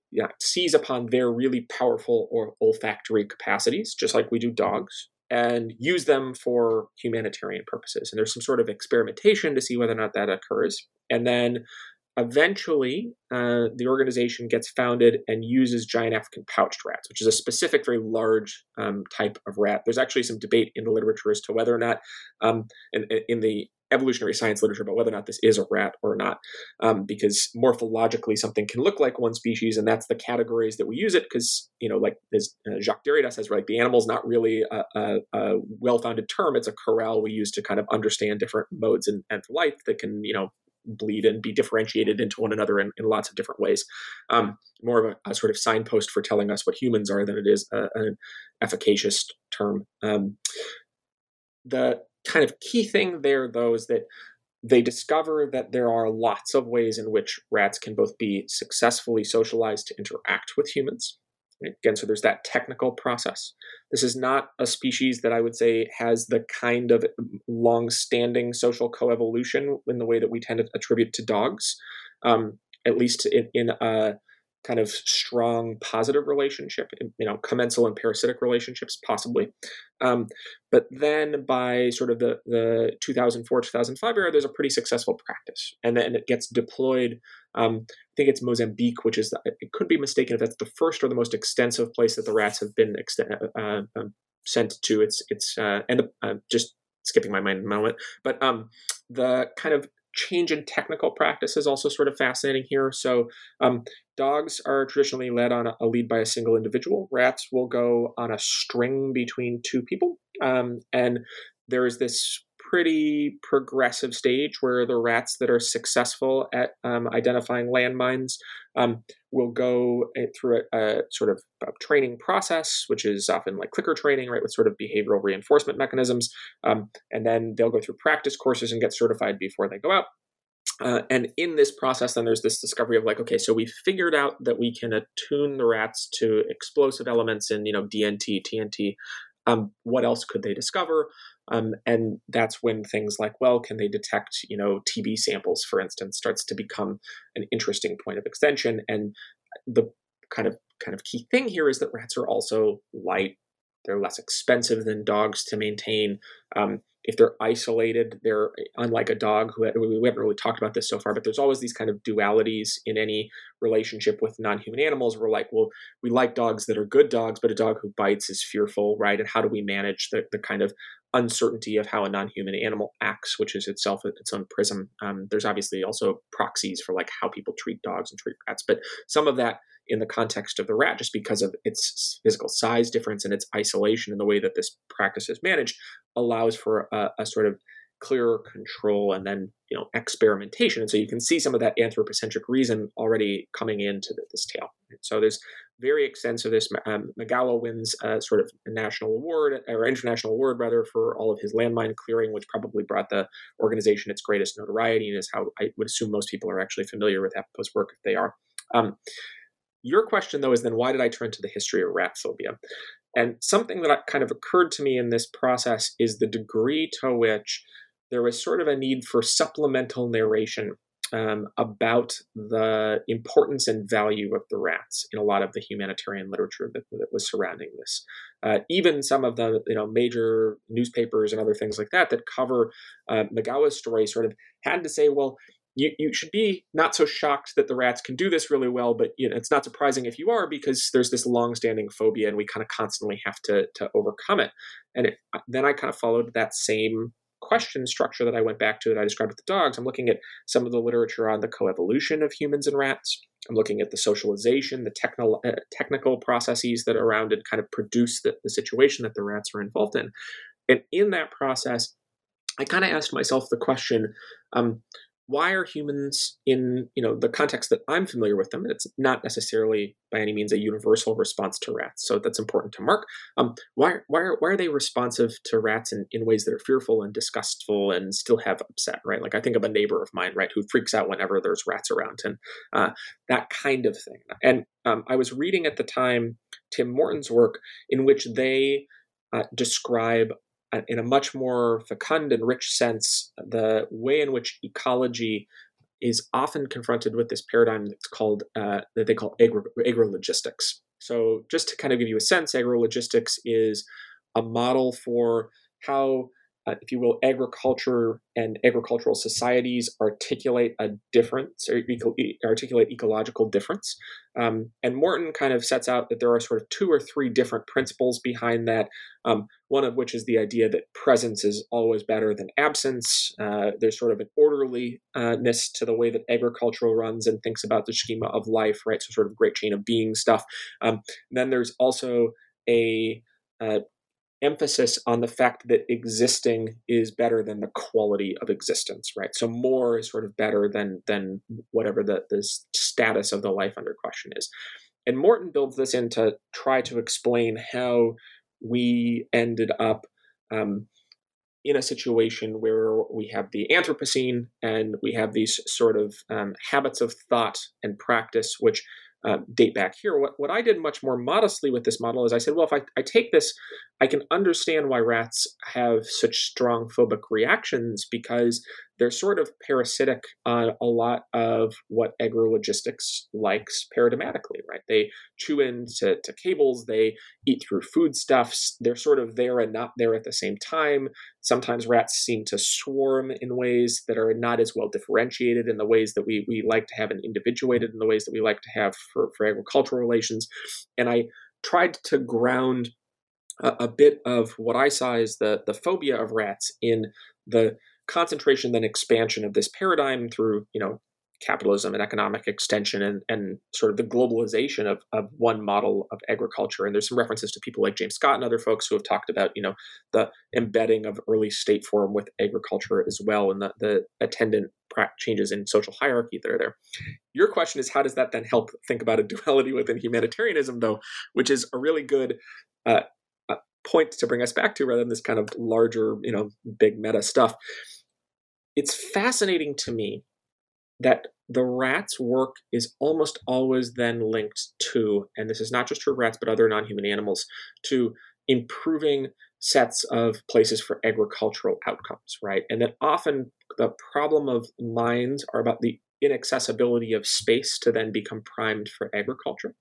C: seize upon their really powerful or olfactory capacities just like we do dogs and use them for humanitarian purposes. And there's some sort of experimentation to see whether or not that occurs. And then eventually uh, the organization gets founded and uses giant african pouched rats which is a specific very large um, type of rat. There's actually some debate in the literature as to whether or not um, in, in, the evolutionary science literature about whether or not this is a rat or not um, because morphologically something can look like one species and that's the categories that we use it because you know like as uh, jacques derrida says right the animal's not really a, a, a well-founded term it's a corral we use to kind of understand different modes and, life that can you know bleed and be differentiated into one another in, in lots of different ways. Um, more of a, a, sort of signpost for telling us what humans are than it is a, an efficacious term. Um, the kind of key thing there, though, is that they discover that there are lots of ways in which rats can both be successfully socialized to interact with humans. Again, so there's that technical process. This is not a species that I would say has the kind of long-standing social coevolution in the way that we tend to attribute to dogs, um, at least in, in a kind of strong positive relationship, you know, commensal and parasitic relationships, possibly. Um, but then by sort of the, the 2004 2005 era, there's a pretty successful practice. And then it gets deployed. Um, I think it's Mozambique, which is, the, it could be mistaken if that's the first or the most extensive place that the rats have been uh, uh, um, sent to. It's, it's uh, and uh, just skipping my mind in a moment, but um, the kind of change in technical practice is also sort of fascinating here. So, um, dogs are traditionally led on a, lead by a single individual. Rats will go on a string between two people. Um, and there is this pretty progressive stage where the rats that are successful at um, identifying landmines um, will go eh, through a, a sort of a training process, which is often like clicker training, right, with sort of behavioral reinforcement mechanisms. Um, and then they'll go through practice courses and get certified before they go out. Uh, and in this process, then there's this discovery of like, okay, so we figured out that we can attune the rats to explosive elements in, you know, DNT, TNT. Um, what else could they discover? Um, and that's when things like, well, can they detect, you know, TB samples, for instance, starts to become an interesting point of extension. And the kind of kind of key thing here is that rats are also light. They're less expensive than dogs to maintain. Um, if they're isolated, they're unlike a dog who we haven't really talked about this so far, but there's always these kind of dualities in any relationship with non-human animals. We're like, well, we like dogs that are good dogs, but a dog who bites is fearful, right? And how do we manage the, the kind of uncertainty of how a non-human animal acts, which is itself its own prism? Um, there's obviously also proxies for like how people treat dogs and treat rats, but some of that in the context of the rat just because of its physical size difference and its isolation and the way that this practice is managed allows for a, a sort of clearer control and then you know experimentation. And so you can see some of that anthropocentric reason already coming into the, this tale. So there's very extensive this um, wins sort of a national award or international award rather for all of his landmine clearing which probably brought the organization its greatest notoriety and is how i would assume most people are actually familiar with APOPO's work if they are. Um, your question, though, is then why did I turn to the history of rat phobia? And something that kind of occurred to me in this process is the degree to which there was sort of a need for supplemental narration um, about the importance and value of the rats in a lot of the humanitarian literature that, that was surrounding this. Uh, even some of the you know major newspapers and other things like that that cover uh, Magawa's story sort of had to say, well, you, you should be not so shocked that the rats can do this really well, but you know, it's not surprising if you are because there's this long-standing phobia and we kind of constantly have to, to overcome it. And it, then I kind of followed that same question structure that I went back to that I described with the dogs. I'm looking at some of the literature on the coevolution of humans and rats. I'm looking at the socialization, the technical uh, technical processes that around it kind of produce the, the situation that the rats are involved in. And in that process, I kind of asked myself the question um, why are humans in you know the context that I'm familiar with them? And it's not necessarily by any means a universal response to rats, so that's important to mark. Um, why why are, why are they responsive to rats in, in ways that are fearful and disgustful and still have upset? Right, like I think of a neighbor of mine, right, who freaks out whenever there's rats around, and uh, that kind of thing. And um, I was reading at the time Tim Morton's work in which they uh, describe in a much more fecund and rich sense the way in which ecology is often confronted with this paradigm that's called uh, that they call agro- agrologistics. So, just to kind of give you a sense, agrologistics is a model for how uh, if you will, agriculture and agricultural societies articulate a difference or eco- articulate ecological difference. Um, and Morton kind of sets out that there are sort of two or three different principles behind that. Um, one of which is the idea that presence is always better than absence. Uh, there's sort of an orderliness to the way that agriculture runs and thinks about the schema of life, right? So, sort of great chain of being stuff. Um, then there's also a uh, emphasis on the fact that existing is better than the quality of existence right? So more is sort of better than than whatever the, the status of the life under question is. And morton builds this in to try to explain how we ended up um, in a situation where we have the Anthropocene and we have these sort of um, habits of thought and practice, which uh, date back here. What, what I did much more modestly with this model is I said, well, if I, I take this, I can understand why rats have such strong phobic reactions because they're sort of parasitic on a lot of what agrologistics likes paradigmatically, right? They chew into to cables, they eat through foodstuffs, they're sort of there and not there at the same time. Sometimes rats seem to swarm in ways that are not as well differentiated in the ways that we, we like to have and individuated in the ways that we like to have for, for agricultural relations. And I tried to ground a, a bit of what I saw as the, the phobia of rats in the concentration then expansion of this paradigm through you know capitalism and economic extension and, and sort of the globalization of, of one model of agriculture. And there's some references to people like James Scott and other folks who have talked about, you know, the embedding of early state form with agriculture as well and the, the attendant changes in social hierarchy that are there. Your question is how does that then help think about a duality within humanitarianism, though, which is a really good uh, uh point to bring us back to rather than this kind of larger, you know, big meta stuff it's fascinating to me that the rat's work is almost always then linked to, and this is not just for rats, but other non human animals, to improving sets of places for agricultural outcomes, right? And that often the problem of mines are about the inaccessibility of space to then become primed for agriculture.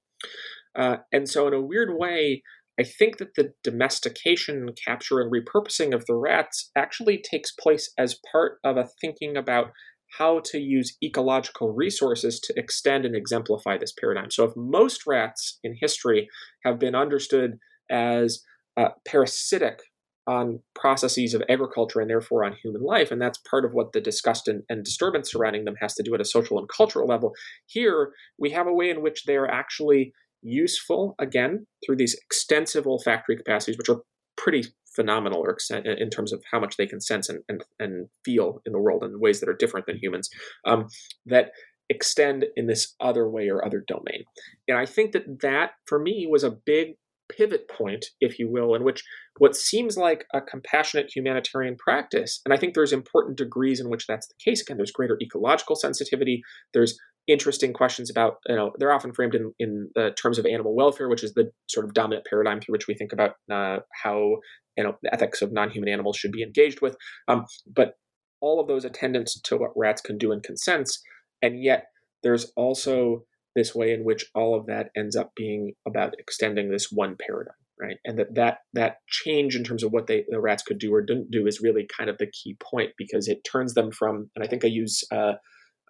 C: Uh, and so, in a weird way, I think that the domestication, capture, and repurposing of the rats actually takes place as part of a thinking about how to use ecological resources to extend and exemplify this paradigm. So, if most rats in history have been understood as uh, parasitic on processes of agriculture and therefore on human life, and that's part of what the disgust and, and disturbance surrounding them has to do at a social and cultural level. Here, we have a way in which they are actually useful again through these extensive olfactory capacities, which are pretty phenomenal or in terms of how much they can sense and, and, and feel in the world in ways that are different than humans, um, that extend in this other way or other domain. And I think that that, for me, was a big pivot point, if you will, in which what seems like a compassionate humanitarian practice, and I think there's important degrees in which that's the case. Again, there's greater ecological sensitivity, there's interesting questions about, you know, they're often framed in, in the terms of animal welfare, which is the sort of dominant paradigm through which we think about uh, how, you know, the ethics of non human animals should be engaged with. Um, but all of those attendants to what rats can do in consents, and yet there's also this way in which all of that ends up being about extending this one paradigm right and that that that change in terms of what they the rats could do or didn't do is really kind of the key point because it turns them from and i think i use uh,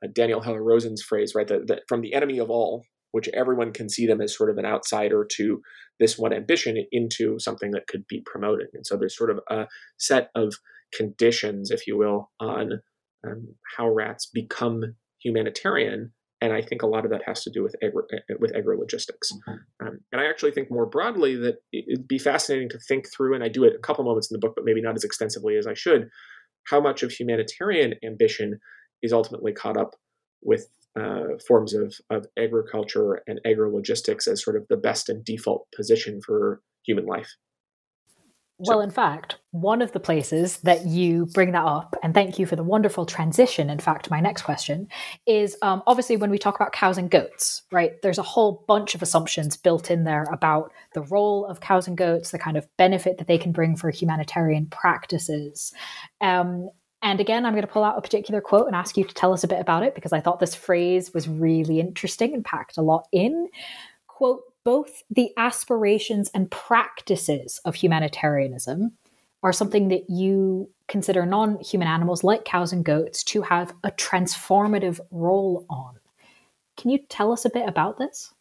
C: uh, Daniel Heller-Roazen's phrase right that from the enemy of all which everyone can see them as sort of an outsider to this one ambition into something that could be promoted and so there's sort of a set of conditions if you will on um, how rats become humanitarian and I think a lot of that has to do with agri- eh, with agrologistics. Mm-hmm. Um, and I actually think more broadly that it'd be fascinating to think through, and I do it a couple moments in the book, but maybe not as extensively as I should, how much of humanitarian ambition is ultimately caught up with uh, forms of, of agriculture and agro-logistics as sort of the best and default position for human life.
B: Well, in fact, one of the places that you bring that up, and thank you for the wonderful transition. In fact, my next question is um, obviously when we talk about cows and goats, right? There's a whole bunch of assumptions built in there about the role of cows and goats, the kind of benefit that they can bring for humanitarian practices. Um, and again, I'm going to pull out a particular quote and ask you to tell us a bit about it because I thought this phrase was really interesting and packed a lot in. Quote, both the aspirations and practices of humanitarianism are something that you consider non human animals like cows and goats to have a transformative role on. Can you tell us a bit about this?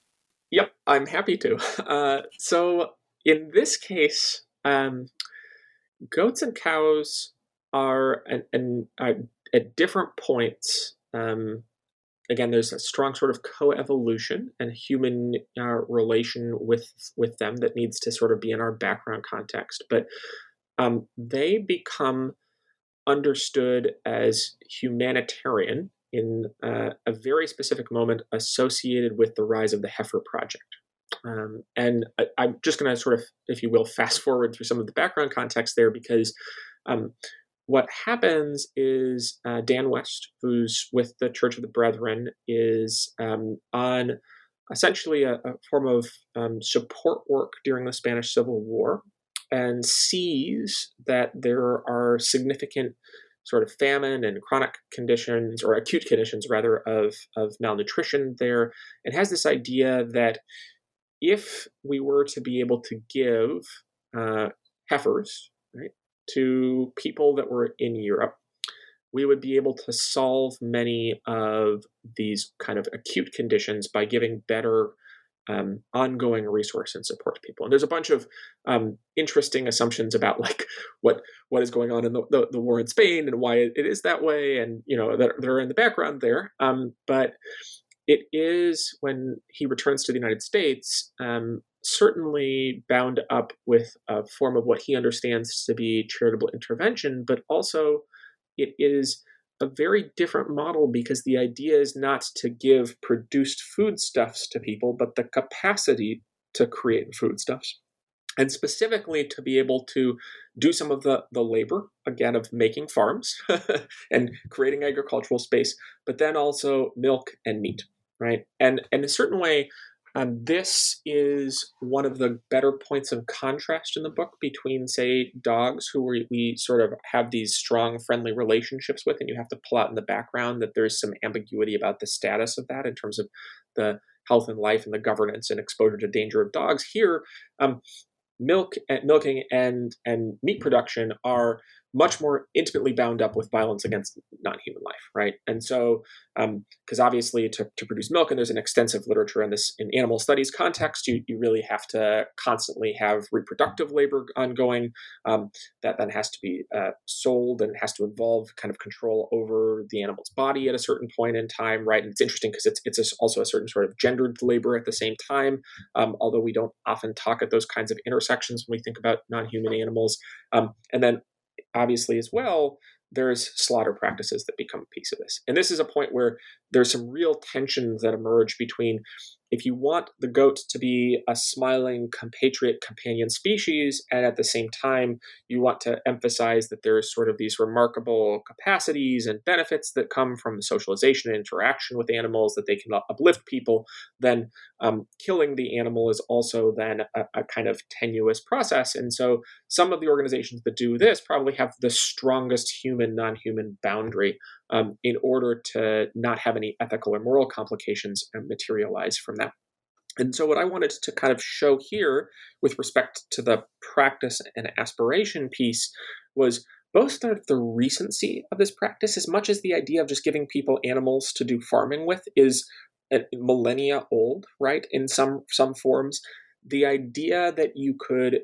C: Yep, I'm happy to. Uh, so, in this case, um, goats and cows are uh, at different points. Um, again, there's a strong sort of co-evolution and human uh, relation with with them that needs to sort of be in our background context, but um, they become understood as humanitarian in uh, a very specific moment associated with the rise of the Heifer Project. Um, and I, am just going to sort of, if you will, fast forward through some of the background context there because um, what happens is uh, Dan West, who's with the Church of the Brethren, is um, on essentially a, a form of um, support work during the Spanish Civil War and sees that there are significant sort of famine and chronic conditions or acute conditions rather of, of malnutrition there and has this idea that if we were to be able to give uh, heifers to people that were in Europe, we would be able to solve many of these kind of acute conditions by giving better um, ongoing resource and support to people. And there's a bunch of um, interesting assumptions about like what what is going on in the, the, the war in Spain and why it, is that way, and you know that, that are in the background there. Um, but it is when he returns to the United States, um, certainly bound up with a form of what he understands to be charitable intervention, but also it is a very different model because the idea is not to give produced foodstuffs to people, but the capacity to create foodstuffs. And specifically to be able to do some of the, the labor, again, of making farms and creating agricultural space, but then also milk and meat, right? And, and in a certain way, um, this is one of the better points of contrast in the book between, say, dogs, who we, we, sort of have these strong, friendly relationships with, and you have to pull out in the background that there's some ambiguity about the status of that in terms of the health and life and the governance and exposure to danger of dogs. Here, um, milk, and, milking, and and meat production are much more intimately bound up with violence against non-human life, right? And so, because um, obviously to, to produce milk, and there's an extensive literature on this in animal studies context, you, you really have to constantly have reproductive labor ongoing. Um, that then has to be uh, sold and has to involve kind of control over the animal's body at a certain point in time, right? And it's interesting because it's it's also a certain sort of gendered labor at the same time, um, although we don't often talk at those kinds of intersections when we think about non-human animals. Um, and then obviously as well there's slaughter practices that become a piece of this. And this is a point where there's some real tensions that emerge between if you want the goat to be a smiling compatriot companion species, and at the same time, you want to emphasize that there's sort of these remarkable capacities and benefits that come from socialization and interaction with animals, that they can uplift people, then um, killing the animal is also then a, a kind of tenuous process. And so some of the organizations that do this probably have the strongest human non human boundary um, in order to not have any ethical or moral complications materialize from that. And so, what I wanted to kind of show here with respect to the practice and aspiration piece was both the, the recency of this practice, as much as the idea of just giving people animals to do farming with, is millennia old, right? In some some forms, the idea that you could,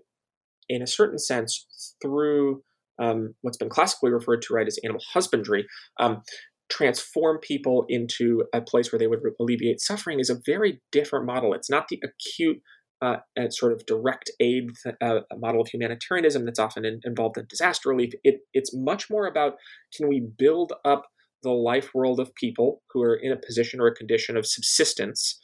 C: in a certain sense, through um, what's been classically referred to right as animal husbandry um, transform people into a place where they would alleviate suffering is a very different model. It's not the acute uh, sort of direct aid uh, model of humanitarianism that's often in, involved in disaster relief. It, it's much more about can we build up the life world of people who are in a position or a condition of subsistence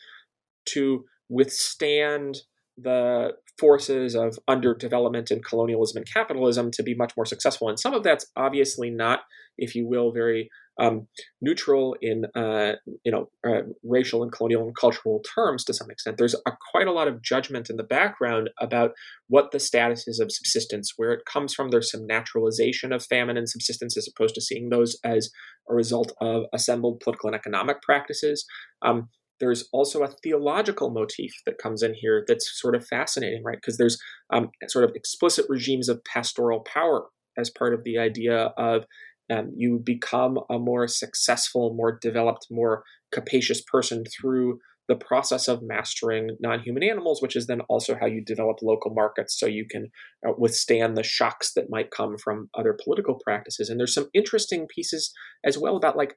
C: to withstand the forces of underdevelopment and colonialism and capitalism to be much more successful. And some of that's obviously not, if you will, very um, neutral in uh, you know uh, racial and colonial and cultural terms to some extent. There's a, quite a lot of judgment in the background about what the status is of subsistence, where it comes from. There's some naturalization of famine and subsistence as opposed to seeing those as a result of assembled political and economic practices. Um, there's also a theological motif that comes in here that's sort of fascinating, right? Because there's um, sort of explicit regimes of pastoral power as part of the idea of um, you become a more successful, more developed, more capacious person through the process of mastering non-human animals, which is then also how you develop local markets so you can uh, withstand the shocks that might come from other political practices. And there's some interesting pieces as well about like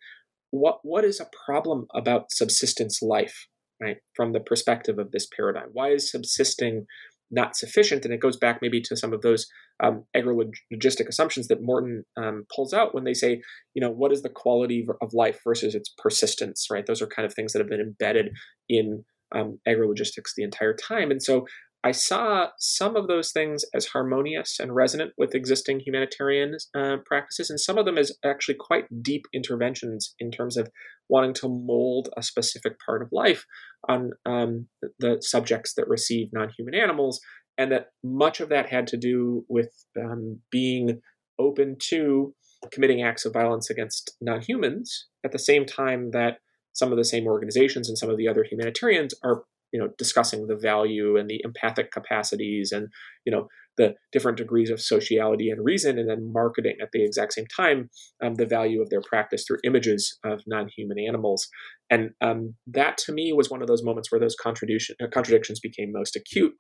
C: what what is a problem about subsistence life, right? From the perspective of this paradigm, why is subsisting not sufficient. And it goes back maybe to some of those um, agrologistic assumptions that Morton um, pulls out when they say, you know, what is the quality of life versus its persistence, right? Those are kind of things that have been embedded in um, agrologistics the entire time. And so I saw some of those things as harmonious and resonant with existing humanitarian uh, practices, and some of them as actually quite deep interventions in terms of wanting to mold a specific part of life on um, the subjects that receive non human animals, and that much of that had to do with um, being open to committing acts of violence against non humans at the same time that some of the same organizations and some of the other humanitarians are you know discussing the value and the empathic capacities and you know the different degrees of sociality and reason and then marketing at the exact same time um, the value of their practice through images of non-human animals. And um, that to me was one of those moments where those contradiction, uh, contradictions became most acute.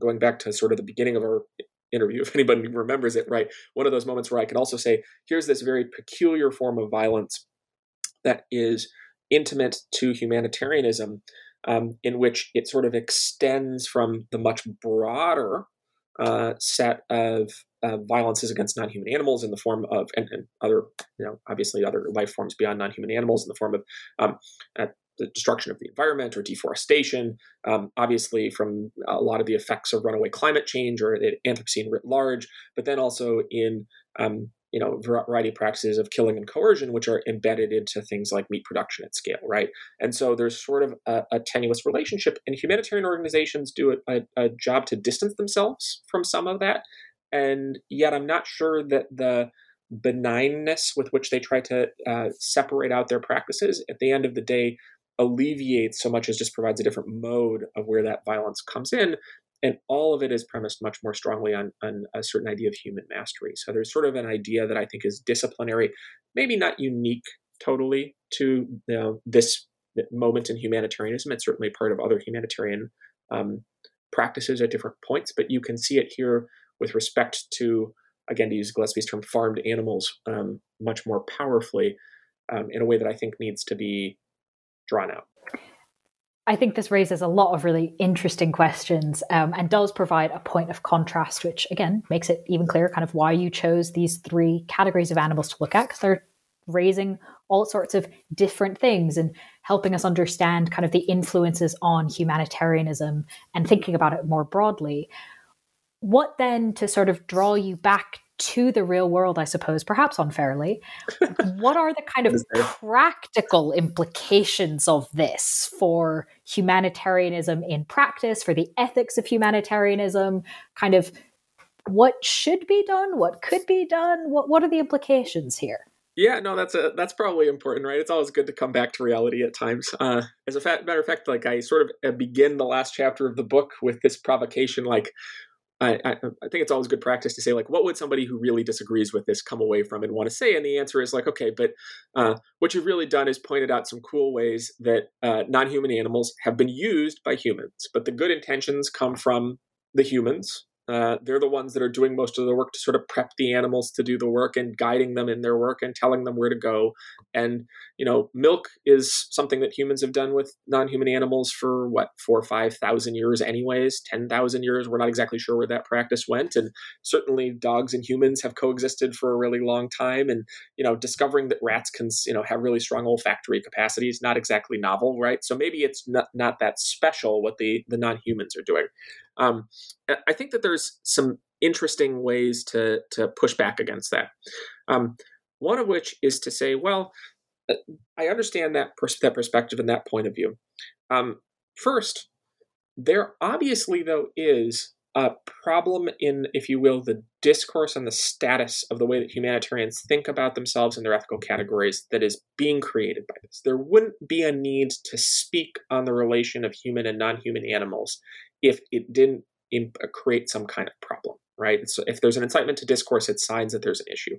C: Going back to sort of the beginning of our interview if anybody remembers it right one of those moments where i can also say here's this very peculiar form of violence that is intimate to humanitarianism um, in which it sort of extends from the much broader uh, set of uh, violences against non-human animals in the form of and, and, other you know obviously other life forms beyond non-human animals in the form of um, uh, the destruction of the environment or deforestation um, obviously from a lot of the effects of runaway climate change or the anthropocene writ large but then also in um, you know variety of practices of killing and coercion which are embedded into things like meat production at scale right? And so there's sort of a, a tenuous relationship and humanitarian organizations do a, a, a, job to distance themselves from some of that. And yet i'm not sure that the benignness with which they try to uh, separate out their practices at the end of the day alleviates so much as just provides a different mode of where that violence comes in and all of it is premised much more strongly on, on a certain idea of human mastery. So there's sort of an idea that I think is disciplinary, maybe not unique totally to you know, this moment in humanitarianism. It's certainly part of other humanitarian um, practices at different points, but you can see it here with respect to, again, to use Gillespie's term, farmed animals um, much more powerfully um, in a way that I think needs to be drawn out.
B: I think this raises a lot of really interesting questions um, and does provide a point of contrast, which again makes it even clearer kind of why you chose these three categories of animals to look at, because they're raising all sorts of different things and helping us understand kind of the influences on humanitarianism and thinking about it more broadly. What then to sort of draw you back to the real world, I suppose, perhaps unfairly. what are the kind of practical implications of this for humanitarianism in practice, for the ethics of humanitarianism? Kind of what should be done, what could be done? What what are the implications here?
C: Yeah, no, that's a that's probably important, right? It's always good to come back to reality at times. Uh, as a fact, matter of fact, like I sort of uh, begin the last chapter of the book with this provocation, like I, I, think it's always good practice to say like what would somebody who really disagrees with this come away from and want to say? And the answer is like okay but uh, what you've really done is pointed out some cool ways that uh, non-human animals have been used by humans but the good intentions come from the humans Uh, they're the ones that are doing most of the work to sort of prep the animals to do the work and guiding them in their work and telling them where to go. And you know, milk is something that humans have done with non-human animals for what four or five thousand years, anyways, ten thousand years. We're not exactly sure where that practice went, and certainly dogs and humans have coexisted for a really long time. And you know, discovering that rats can you know have really strong olfactory capacities not exactly novel, right? So maybe it's not not that special what the the non-humans are doing. Um, I think that there's some interesting ways to to push back against that. Um, one of which is to say, well, uh, I understand that pers- that perspective and that point of view. Um, first, there obviously though is a problem in, if you will, the discourse and the status of the way that humanitarians think about themselves and their ethical categories that is being created by this. There wouldn't be a need to speak on the relation of human and non human animals if it didn't imp- uh, create some kind of problem, right? So if there's an incitement to discourse, it signs that there's an issue.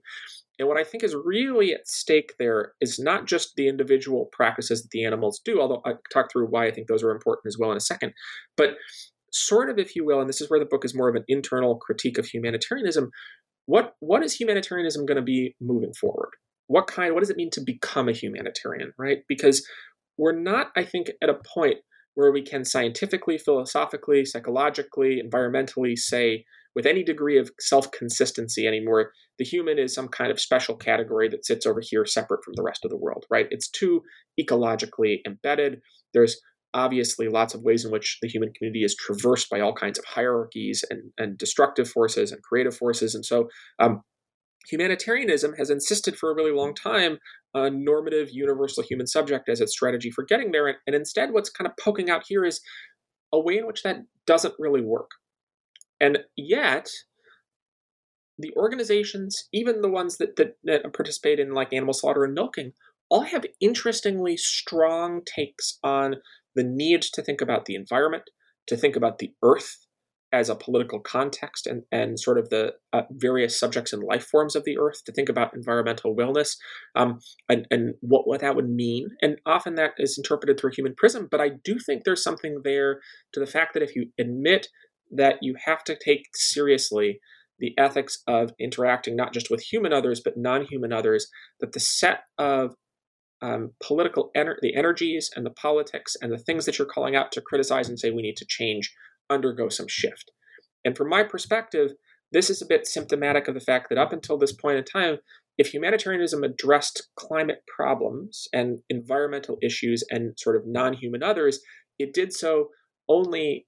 C: And what I think is really at stake there is not just the individual practices that the animals do, although I'll talk through why I think those are important as well in a second, but sort of, if you will, and this is where the book is more of an internal critique of humanitarianism. What what is humanitarianism going to be moving forward? What kind? What does it mean to become a humanitarian? Right? Because we're not, I think, at a point where we can scientifically, philosophically, psychologically, environmentally say with any degree of self consistency anymore, the human is some kind of special category that sits over here separate from the rest of the world, right? It's too ecologically embedded. There's obviously lots of ways in which the human community is traversed by all kinds of hierarchies and, and destructive forces and creative forces. And so um, humanitarianism has insisted for a really long time a normative universal human subject as its strategy for getting there. And instead, what's kind of poking out here is a way in which that doesn't really work. And yet, the organizations, even the ones that, that, that participate in like animal slaughter and milking, all have interestingly strong takes on the need to think about the environment, to think about the earth, as a political context and, and sort of the uh, various subjects and life forms of the earth to think about environmental wellness um, and, and what, what that would mean. And often that is interpreted through a human prism, but I do think there's something there to the fact that if you admit that you have to take seriously the ethics of interacting not just with human others, but non human others, that the set of um, political ener- the energies and the politics and the things that you're calling out to criticize and say we need to change undergo some shift. And from my perspective, this is a bit symptomatic of the fact that up until this point in time, if humanitarianism addressed climate problems and environmental issues and sort of non human others, it did so only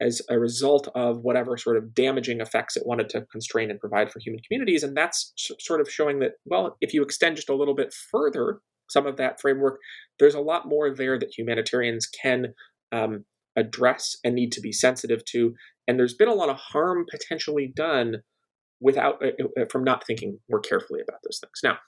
C: as a result of whatever sort of damaging effects it wanted to constrain and provide for human communities. And that's sort of showing that, well, if you extend just a little bit further some of that framework, there's a lot more there that humanitarians can um, address and need to be sensitive to. And there's been a lot of harm potentially done without uh, uh, from not thinking more carefully about those things. Now,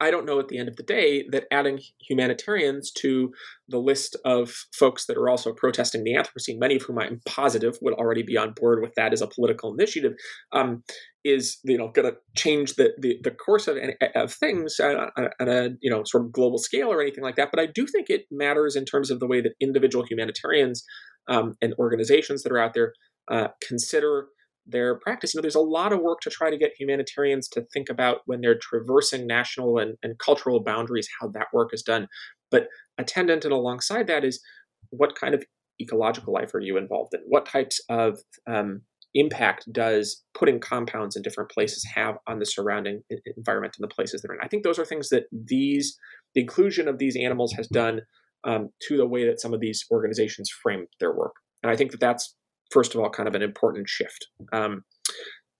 C: I don't know at the end of the day that adding humanitarians to the list of folks that are also protesting the Anthropocene, many of whom I'm positive would already be on board with that as a political initiative, um, is you know going to change the, the, the course of of things on a you know sort of global scale or anything like that. But I do think it matters in terms of the way that individual humanitarians um, and organizations that are out there uh, consider their practice. You know, there's a lot of work to try to get humanitarians to think about when they're traversing national and, and cultural boundaries, how that work is done. But attendant and alongside that is what kind of ecological life are you involved in? What types of um, impact does putting compounds in different places have on the surrounding environment and the places they're in? I think those are things that these the inclusion of these animals has done um, to the way that some of these organizations frame their work, and I think that that's first of all, kind of an important shift. Um,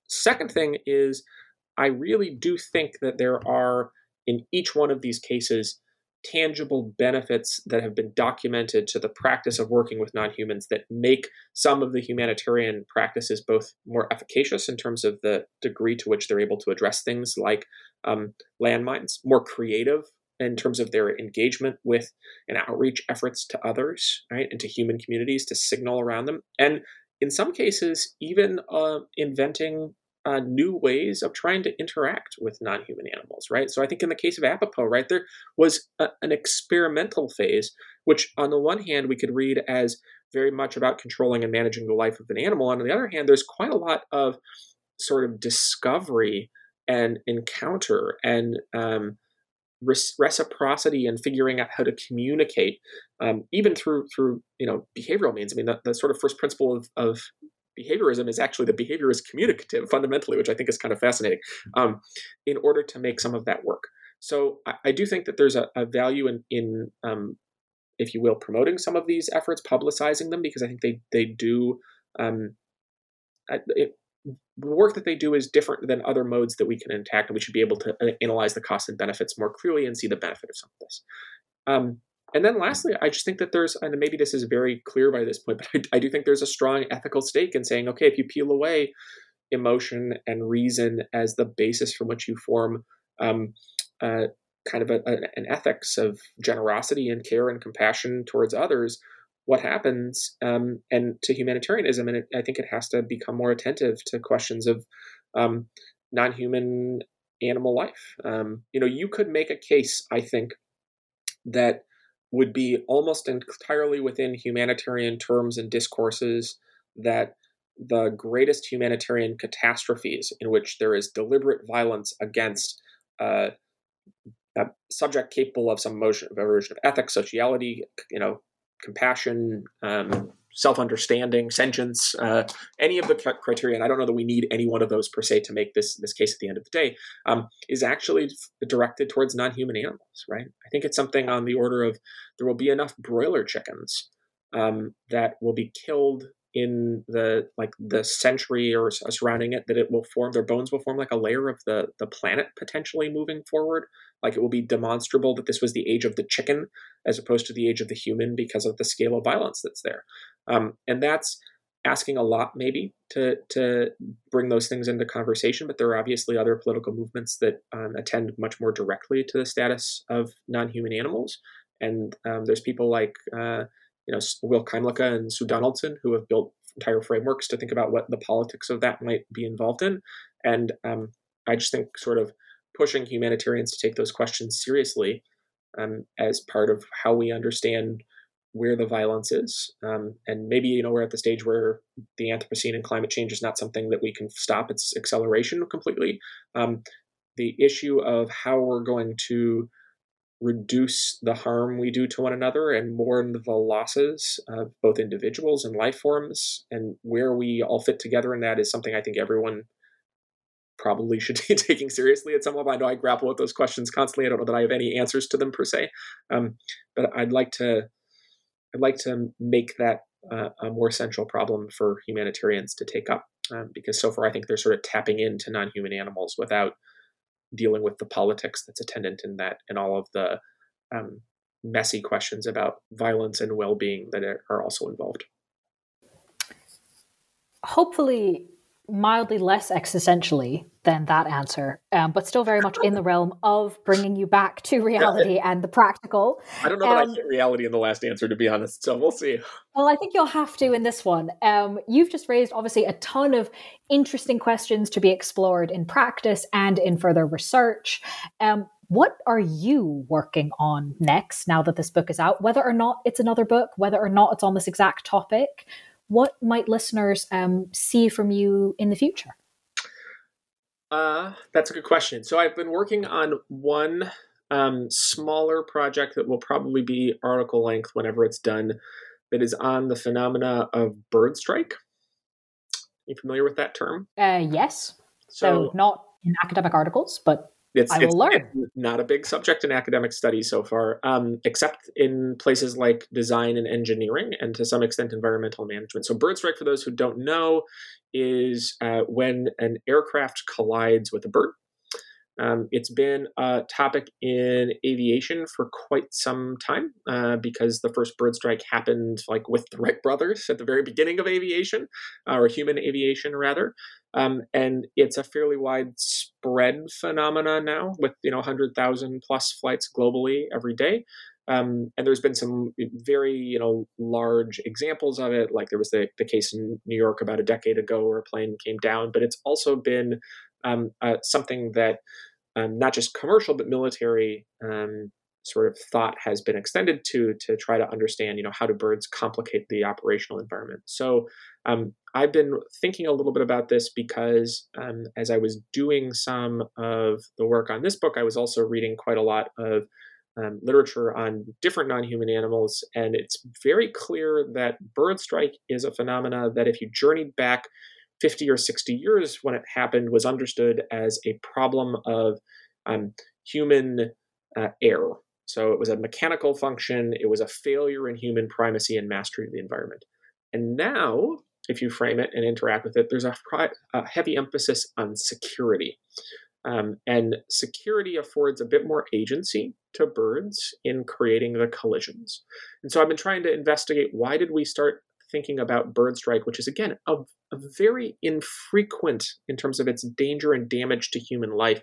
C: second thing is, I really do think that there are, in each one of these cases, tangible benefits that have been documented to the practice of working with non humans that make some of the humanitarian practices both more efficacious in terms of the degree to which they're able to address things like um, landmines, more creative in terms of their engagement with and outreach efforts to others, right, and to human communities to signal around them, and in some cases, even uh, inventing uh, new ways of trying to interact with non-human animals, right? So I think in the case of APOPO, right, there was a, an experimental phase, which on the one hand we could read as very much about controlling and managing the life of an animal. On the other hand, there's quite a lot of sort of discovery and encounter and um, reciprocity and figuring out how to communicate, um, even through through you know behavioral means. I mean, the, the sort of first principle of, of behaviorism is actually the behavior is communicative fundamentally, which I think is kind of fascinating, um, in order to make some of that work. So I, I do think that there's a, a value in, in um, if you will, promoting some of these efforts, publicizing them, because I think they they do. Um, it, the work that they do is different than other modes that we can attack, and we should be able to uh, analyze the costs and benefits more clearly and see the benefit of some of this. Um, and then lastly, I just think that there's, and maybe this is very clear by this point, but I, I, do think there's a strong ethical stake in saying, okay, if you peel away emotion and reason as the basis from which you form um, uh, kind of a, a, an ethics of generosity and care and compassion towards others, what happens? Um, and to humanitarianism, and it, I think it has to become more attentive to questions of um, non-human animal life. Um, you know, you could make a case, I think, that would be almost entirely within humanitarian terms and discourses that the greatest humanitarian catastrophes in which there is deliberate violence against uh, a subject capable of some emotion, version of ethics, sociality, you know, compassion, um, self-understanding, sentience, uh, any of the criteria, and I don't know that we need any one of those per se to make this this case at the end of the day, um, is actually directed towards non-human animals, right? I think it's something on the order of there will be enough broiler chickens um, that will be killed in the like the century or surrounding it that it will form their bones will form like a layer of the the planet potentially moving forward like it will be demonstrable that this was the age of the chicken as opposed to the age of the human because of the scale of violence that's there um, and that's asking a lot maybe to to bring those things into conversation but there are obviously other political movements that um, attend much more directly to the status of non-human animals and um, there's people like uh, you know Will Kymlicka and Sue Donaldson who have built entire frameworks to think about what the politics of that might be involved in. And um, I just think sort of pushing humanitarians to take those questions seriously um, as part of how we understand where the violence is. Um, and maybe, you know, we're at the stage where the Anthropocene and climate change is not something that we can stop its acceleration completely. Um, the issue of how we're going to reduce the harm we do to one another and mourn the losses of both individuals and life forms and where we all fit together in that is something I think everyone probably should be taking seriously at some level. I know I grapple with those questions constantly. I don't know that I have any answers to them per se, um, but I'd like to I'd like to make that uh, a more central problem for humanitarians to take up um, because so far I think they're sort of tapping into non-human animals without dealing with the politics that's attendant in that and all of the um, messy questions about violence and well-being that are also involved.
B: Hopefully mildly less existentially than that answer, um, but still very much in the realm of bringing you back to reality yeah. and the practical.
C: I don't know um, that I um, hit reality in the last answer, to be honest. So we'll see.
B: Well, I think you'll have to in this one. Um, you've just raised obviously a ton of interesting questions to be explored in practice and in further research. Um, what are you working on next now that this book is out? Whether or not it's another book, whether or not it's on this exact topic, what might listeners um, see from you in the future?
C: Uh, that's a good question. So I've been working on one um, smaller project that will probably be article length whenever it's done. That is on the phenomena of bird strike. Are you familiar with that term?
B: Uh, yes. So, so not in academic articles, but it's, I will
C: it's,
B: learn.
C: It's not a big subject in academic studies so far, um, except in places like design and engineering, and to some extent environmental management. So, bird strike, for those who don't know, is uh, when an aircraft collides with a bird. Um, it's been a topic in aviation for quite some time uh, because the first bird strike happened like with the Wright brothers at the very beginning of aviation, uh, or human aviation rather. Um, and it's a fairly widespread phenomenon now with you know 100,000 plus flights globally every day. Um, and there's been some very, you know, large examples of it. Like there was the, the case in New York about a decade ago where a plane came down. But it's also been um, uh, something that um, not just commercial but military um, sort of thought has been extended to to try to understand you know how do birds complicate the operational environment. So um, i've been thinking a little bit about this because um, as i was doing some of the work on this book i was also reading quite a lot of um, literature on different non-human animals and it's very clear that bird strike is a phenomena that if you journeyed back 50 or 60 years when it happened was understood as a problem of um, human uh, error so it was a mechanical function, it was a failure in human primacy and mastery of the environment. And now, if you frame it and interact with it, there's a, a heavy emphasis on security. Um, and security affords a bit more agency to birds in creating the collisions. And so I've been trying to investigate why did we start thinking about bird strike, which is again a, a very infrequent in terms of its danger and damage to human life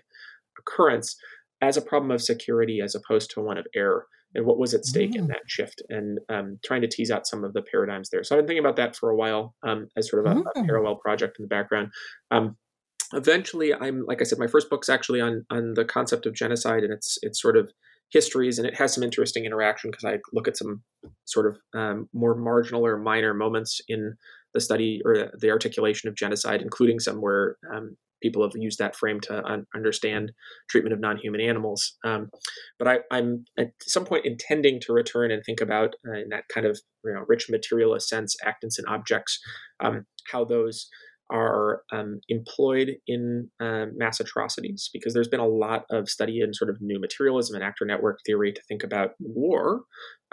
C: occurrence as a problem of security as opposed to one of error and what was at stake mm. in that shift and um, trying to tease out some of the paradigms there so i've been thinking about that for a while um, as sort of a, mm. a, parallel project in the background um, eventually i'm like i said my first book's actually on on the concept of genocide and it's it's sort of histories and it has some interesting interaction because i look at some sort of um, more marginal or minor moments in the study or the articulation of genocide including some where um, people have used that frame to un- understand treatment of non-human animals. Um, but I, am at some point intending to return and think about uh, in that kind of you know rich materialist sense, actants and objects, um, how those are um, employed in uh, mass atrocities because there's been a lot of study in sort of new materialism and actor network theory to think about war.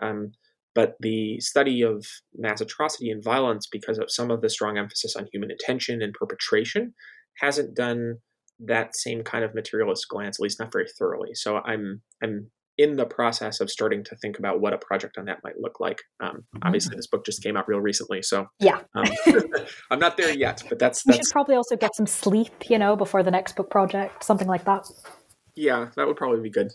C: Um, but the study of mass atrocity and violence, because of some of the strong emphasis on human intention and perpetration, hasn't done that same kind of materialist glance, at least not very thoroughly. So I'm I'm in the process of starting to think about what a project on that might look like. Um, mm-hmm. Obviously, this book just came out real recently, so
B: yeah,
C: um, I'm not there yet. But that's,
B: that's you should probably also get some sleep, you know, before the next book project, something like that.
C: Yeah, that would probably be good.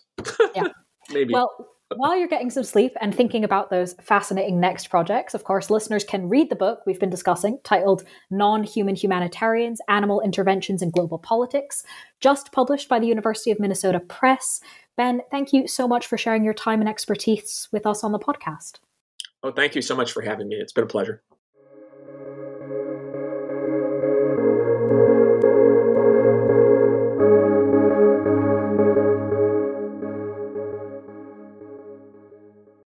B: yeah,
C: maybe.
B: Well, while you're getting some sleep and thinking about those fascinating next projects, of course, listeners can read the book we've been discussing titled Non Human Humanitarians Animal Interventions in Global Politics, just published by the University of Minnesota Press. Ben, thank you so much for sharing your time and expertise with us on the podcast.
C: Oh, thank you so much for having me. It's been a pleasure.